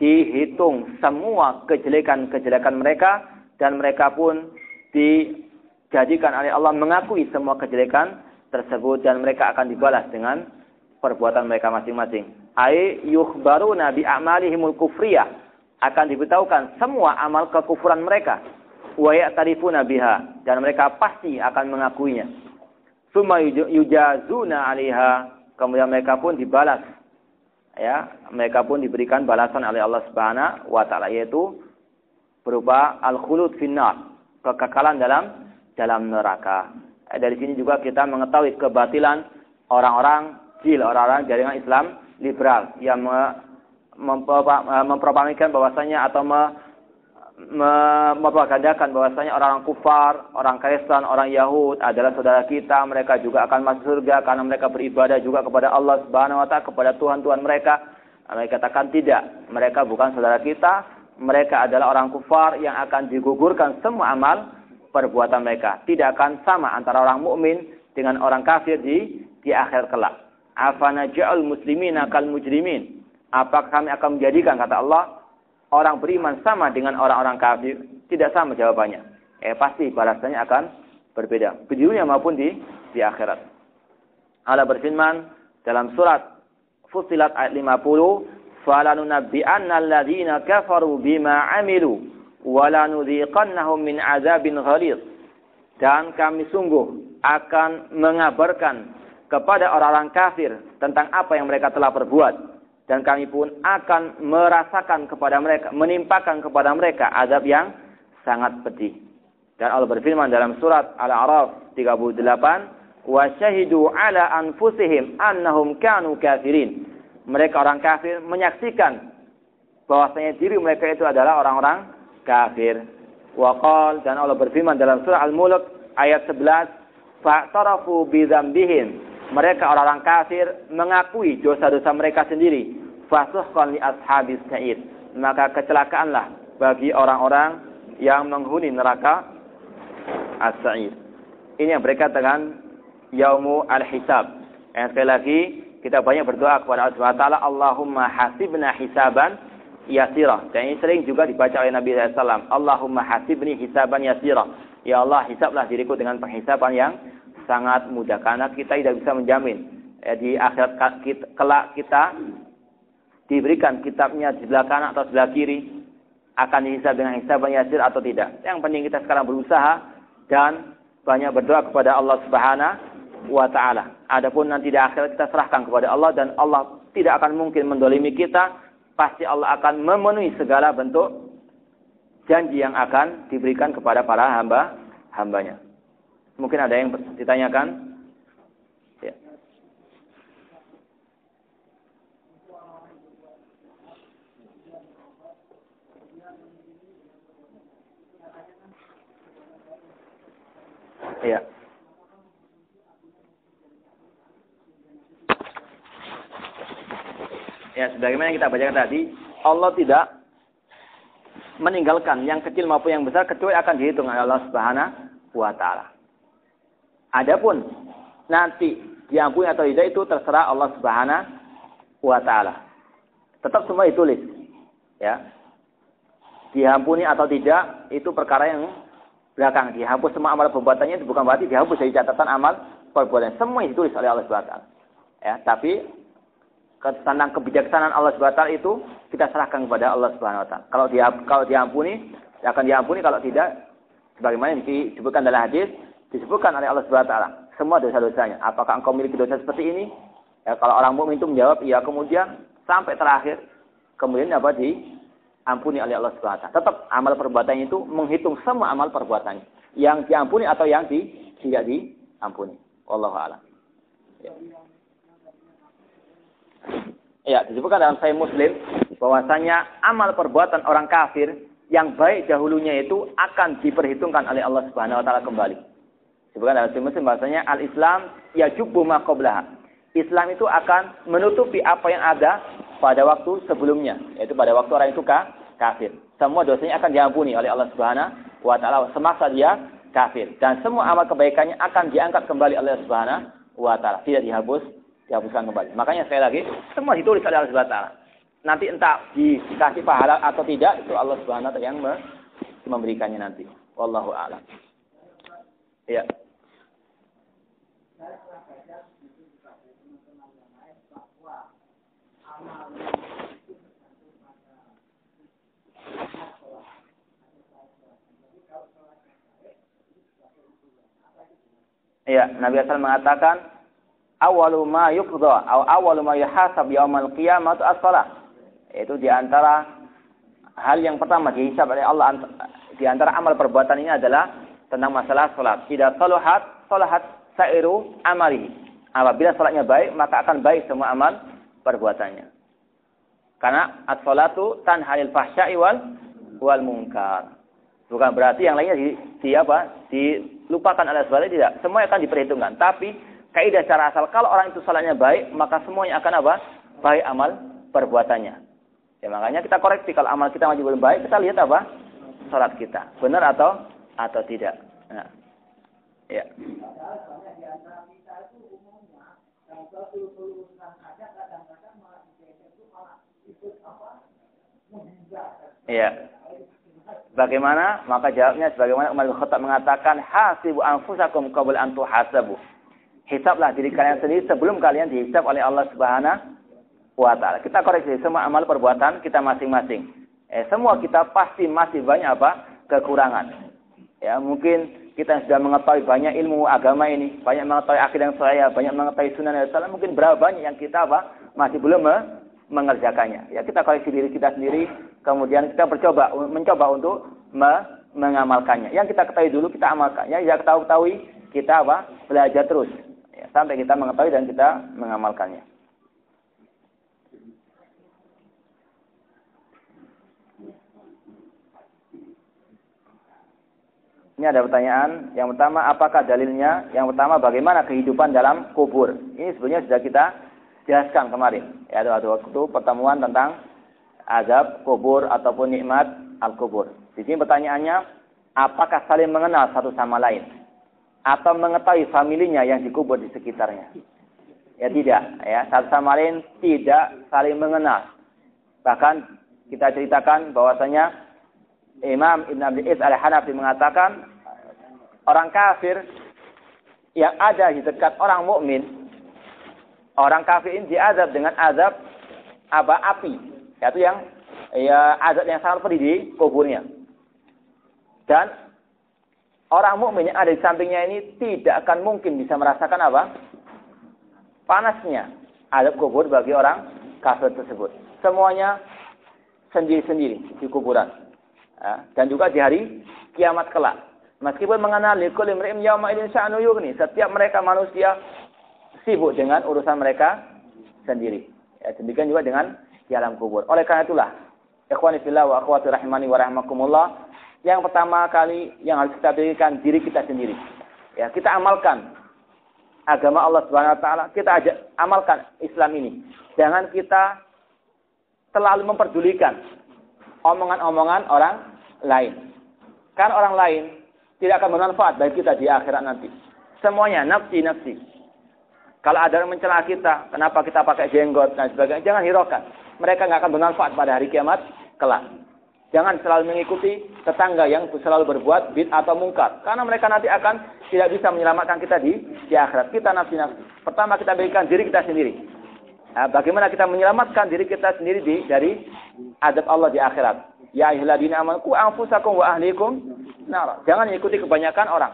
dihitung semua kejelekan-kejelekan mereka dan mereka pun dijadikan oleh Allah mengakui semua kejelekan tersebut dan mereka akan dibalas dengan perbuatan mereka masing-masing. Ai yukhbaruna bi a'malihimul kufriyah akan diberitahukan semua amal kekufuran mereka. Wa ya'tarifuna biha dan mereka pasti akan mengakuinya. Summa yujazuna 'alaiha kemudian mereka pun dibalas. Ya, mereka pun diberikan balasan oleh Allah Subhanahu wa taala yaitu berupa al-khulud finnar, kekekalan dalam dalam neraka. Eh, dari sini juga kita mengetahui kebatilan orang-orang jil, orang-orang jaringan Islam liberal yang mempropagandakan bahwasanya atau mempropagandakan bahwasanya orang-orang kufar, orang Kristen, orang Yahud adalah saudara kita, mereka juga akan masuk surga karena mereka beribadah juga kepada Allah Subhanahu wa taala, kepada Tuhan-tuhan mereka. Mereka katakan tidak, mereka bukan saudara kita, mereka adalah orang kufar yang akan digugurkan semua amal perbuatan mereka. Tidak akan sama antara orang mukmin dengan orang kafir di di akhir kelak. Afana ja'al muslimin akal mujrimin. Apakah kami akan menjadikan kata Allah orang beriman sama dengan orang-orang kafir? Tidak sama jawabannya. Eh pasti balasannya akan berbeda. Di dunia maupun di di akhirat. Allah berfirman dalam surat Fusilat ayat 50, "Falanunabbi'anna alladziina kafaru bima 'amilu walanudhiqannahum min azabin ghalid dan kami sungguh akan mengabarkan kepada orang-orang kafir tentang apa yang mereka telah perbuat. Dan kami pun akan merasakan kepada mereka menimpakan kepada mereka azab yang sangat pedih. Dan Allah berfirman dalam surat Al-A'raf 38 wa syahidu ala anfusihim annahum kanu kafirin. Mereka orang kafir menyaksikan bahwasanya diri mereka itu adalah orang-orang kafir. Waqal dan Allah berfirman dalam surah Al-Mulk ayat 11, "Fa'tarafu bidzambihim." Mereka orang-orang kafir mengakui dosa-dosa mereka sendiri. Fasuhqan li ashabis sa'id. Maka kecelakaanlah bagi orang-orang yang menghuni neraka as-sa'id. Ini yang berkaitan dengan yaumu al-hisab. Yang sekali lagi kita banyak berdoa kepada Allah SWT, Allahumma hasibna hisaban yasira. Dan ini sering juga dibaca oleh Nabi SAW. Allahumma hasibni hisaban yasira. Ya Allah, hisablah diriku dengan penghisaban yang sangat mudah. Karena kita tidak bisa menjamin. Ya, di akhirat kita, kelak kita diberikan kitabnya di sebelah kanan atau sebelah kiri. Akan dihisab dengan hisaban yasir atau tidak. Yang penting kita sekarang berusaha dan banyak berdoa kepada Allah Subhanahu wa taala. Adapun nanti di akhirat kita serahkan kepada Allah dan Allah tidak akan mungkin mendolimi kita pasti Allah akan memenuhi segala bentuk janji yang akan diberikan kepada para hamba hambanya. Mungkin ada yang ditanyakan? Ya. Ya. Ya, sebagaimana yang kita bacakan tadi, Allah tidak meninggalkan yang kecil maupun yang besar kecuali akan dihitung oleh Allah Subhanahu wa taala. Adapun nanti diampuni atau tidak itu terserah Allah Subhanahu wa taala. Tetap semua ditulis. Ya. diampuni atau tidak itu perkara yang belakang. Dihapus semua amal perbuatannya itu bukan berarti dihapus dari catatan amal perbuatan. Semua itu ditulis oleh Allah SWT. Ya, tapi tentang kebijaksanaan Allah SWT itu kita serahkan kepada Allah Subhanahu wa taala. Kalau dia kalau diampuni, akan diampuni kalau tidak sebagaimana disebutkan dalam hadis disebutkan oleh Allah Subhanahu wa taala semua dosa-dosanya. Apakah engkau memiliki dosa seperti ini? Ya, kalau orang mukmin itu menjawab iya, kemudian sampai terakhir kemudian apa diampuni oleh Allah Subhanahu wa taala. Tetap amal perbuatannya itu menghitung semua amal perbuatannya. Yang diampuni atau yang di, tidak diampuni. Wallahu a'lam. Ya. Ya, disebutkan dalam Sahih Muslim bahwasanya amal perbuatan orang kafir yang baik dahulunya itu akan diperhitungkan oleh Allah Subhanahu wa taala kembali. Disebutkan dalam Sahih Muslim bahwasanya al-Islam yajubbu ma qablaha. Islam itu akan menutupi apa yang ada pada waktu sebelumnya, yaitu pada waktu orang itu kafir. Semua dosanya akan diampuni oleh Allah Subhanahu wa taala semasa dia kafir dan semua amal kebaikannya akan diangkat kembali oleh Allah Subhanahu wa taala, tidak dihapus, dihapuskan kembali. Makanya sekali lagi semua ditulis oleh Allah Subhanahu taala. Nanti entah dikasih pahala atau tidak itu Allah Subhanahu taala yang memberikannya nanti. Wallahu a'lam. Ya. Ya, Nabi Asal mengatakan awalu ma yuqdha atau awalu ma yuhasab yaumal qiyamah as-salah itu di antara hal yang pertama dihisab oleh Allah di antara amal perbuatan ini adalah tentang masalah salat. Tidak saluhat, salahat sairu amali. Apabila salatnya baik, maka akan baik semua amal perbuatannya. Karena as-salatu tanhalil fahsya'i wal wal munkar. Bukan berarti yang lainnya di, di apa? Dilupakan oleh salat tidak. Semua akan diperhitungkan. Tapi kaidah cara asal kalau orang itu salatnya baik, maka semuanya akan apa? Baik amal perbuatannya. Ya makanya kita koreksi kalau amal kita masih belum baik, kita lihat apa? Salat kita. Benar atau atau tidak. Nah. Ya. Iya. Bagaimana? Maka jawabnya sebagaimana Umar bin Khattab mengatakan, "Hasibu anfusakum qabla an tuhasabu." Hisablah diri kalian sendiri sebelum kalian dihisab oleh Allah Subhanahu wa taala. Kita koreksi semua amal perbuatan kita masing-masing. Eh, semua kita pasti masih banyak apa? kekurangan. Ya, mungkin kita sudah mengetahui banyak ilmu agama ini, banyak mengetahui akidah yang saya, banyak mengetahui sunnah Rasulullah, mungkin berapa banyak yang kita apa? masih belum me mengerjakannya. Ya, kita koreksi diri kita sendiri, kemudian kita bercoba mencoba untuk me mengamalkannya. Yang kita ketahui dulu kita amalkan. Yang kita ketahui kita apa? belajar terus ya, sampai kita mengetahui dan kita mengamalkannya. Ini ada pertanyaan. Yang pertama, apakah dalilnya? Yang pertama, bagaimana kehidupan dalam kubur? Ini sebenarnya sudah kita jelaskan kemarin. Ya, ada waktu pertemuan tentang azab kubur ataupun nikmat al-kubur. Di sini pertanyaannya, apakah saling mengenal satu sama lain? Atau mengetahui familinya yang dikubur di sekitarnya? Ya tidak. Ya, satu sama lain tidak saling mengenal. Bahkan kita ceritakan bahwasanya Imam Ibn Abdul Is al-Hanafi mengatakan orang kafir yang ada di dekat orang mukmin, orang kafir ini diazab dengan azab apa api, yaitu yang ya azab yang sangat pedih di kuburnya. Dan orang mukmin yang ada di sampingnya ini tidak akan mungkin bisa merasakan apa? Panasnya azab kubur bagi orang kafir tersebut. Semuanya sendiri-sendiri di kuburan. Ya, dan juga di hari kiamat kelak. Meskipun mengenali kulli imri'in yawma idin sya'nu yughni, setiap mereka manusia sibuk dengan urusan mereka sendiri. Ya, demikian juga dengan di alam kubur. Oleh karena itulah, ikhwani fillah wa akhwati rahimani wa rahmakumullah, yang pertama kali yang harus kita berikan diri kita sendiri. Ya, kita amalkan agama Allah Subhanahu wa taala, kita ajak amalkan Islam ini. Jangan kita terlalu memperdulikan omongan-omongan orang lain. Kan orang lain tidak akan bermanfaat bagi kita di akhirat nanti. Semuanya nafsi-nafsi. Kalau ada yang mencela kita, kenapa kita pakai jenggot dan sebagainya, jangan hiraukan. Mereka nggak akan bermanfaat pada hari kiamat kelak. Jangan selalu mengikuti tetangga yang selalu berbuat bid atau mungkar. Karena mereka nanti akan tidak bisa menyelamatkan kita di, di akhirat. Kita nafsi-nafsi. Pertama kita berikan diri kita sendiri. Nah, bagaimana kita menyelamatkan diri kita sendiri di, dari adab Allah di akhirat. Ya ayyuhalladzina amanu anfusakum wa ahlikum Nah, Jangan ikuti kebanyakan orang.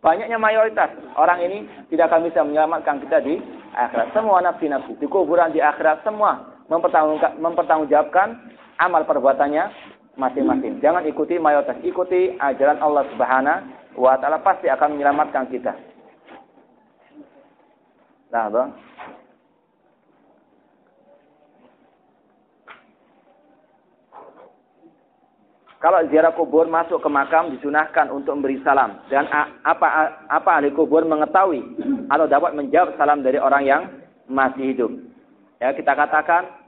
Banyaknya mayoritas orang ini tidak akan bisa menyelamatkan kita di akhirat. Semua nafsi-nafsi di kuburan di akhirat semua mempertanggungjawabkan amal perbuatannya masing-masing. Jangan ikuti mayoritas, ikuti ajaran Allah Subhanahu wa taala pasti akan menyelamatkan kita. Nah, Bang. Kalau ziarah kubur masuk ke makam disunahkan untuk memberi salam dan apa apa ahli kubur mengetahui atau dapat menjawab salam dari orang yang masih hidup. Ya, kita katakan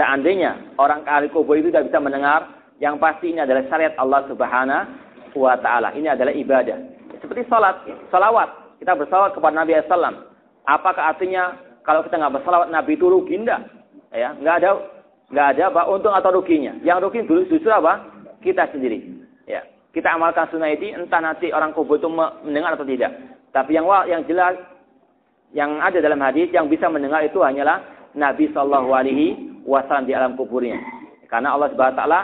seandainya orang ahli kubur itu tidak bisa mendengar, yang pasti ini adalah syariat Allah Subhanahu wa taala. Ini adalah ibadah. Seperti salat, salawat. Kita bersalawat kepada Nabi SAW. Apakah artinya kalau kita nggak bersalawat Nabi itu rugi enggak? Ya, nggak ada nggak ada apa untung atau ruginya. Yang rugi dulu justru apa? kita sendiri. Ya, kita amalkan sunnah ini entah nanti orang kubur itu mendengar atau tidak. Tapi yang yang jelas yang ada dalam hadis yang bisa mendengar itu hanyalah Nabi Shallallahu Alaihi Wasallam di alam kuburnya. Karena Allah Subhanahu Wa Taala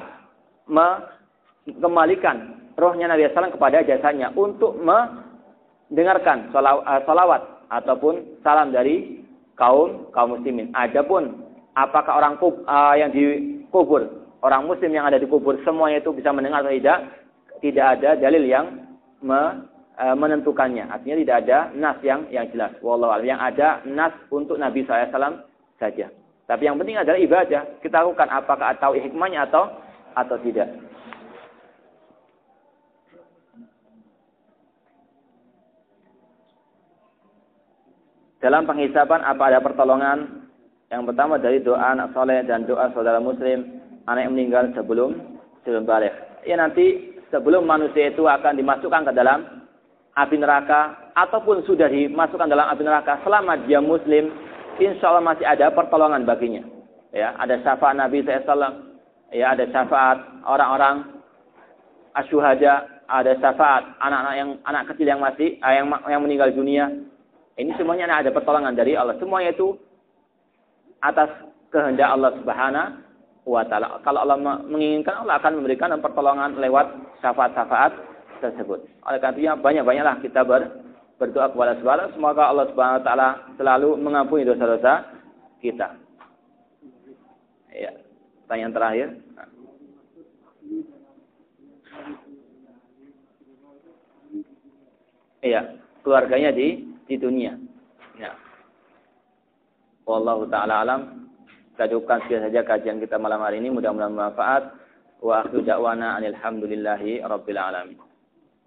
mengembalikan rohnya Nabi SAW kepada jasanya untuk mendengarkan eh, salawat ataupun salam dari kaum kaum muslimin. Adapun apakah orang kub, uh, yang dikubur orang muslim yang ada di kubur semuanya itu bisa mendengar atau tidak, tidak ada dalil yang me, e, menentukannya. Artinya tidak ada nas yang yang jelas. Wallahu Yang ada nas untuk Nabi SAW saja. Tapi yang penting adalah ibadah. Kita lakukan apakah tahu hikmahnya atau atau tidak. Dalam penghisaban apa ada pertolongan? Yang pertama dari doa anak soleh dan doa saudara muslim anak yang meninggal sebelum sebelum balik. Ya nanti sebelum manusia itu akan dimasukkan ke dalam api neraka ataupun sudah dimasukkan dalam api neraka selama dia muslim, insya Allah masih ada pertolongan baginya. Ya, ada syafaat Nabi SAW, ya ada syafaat orang-orang asyuhada, ada syafaat anak-anak yang anak kecil yang masih eh, yang yang meninggal dunia. Ini semuanya ada pertolongan dari Allah. Semuanya itu atas kehendak Allah Subhanahu wa taala. Kalau Allah menginginkan Allah akan memberikan pertolongan lewat syafaat-syafaat tersebut. Oleh karena itu banyak-banyaklah kita ber, berdoa kepada Allah semoga Allah Subhanahu wa taala selalu mengampuni dosa-dosa kita. Ya. Pertanyaan terakhir. Iya, keluarganya di di dunia. Ya. Wallahu taala alam kita cukupkan sekian saja kajian kita malam hari ini. Mudah-mudahan bermanfaat. Wa akhiru da'wana anilhamdulillahi rabbil alamin.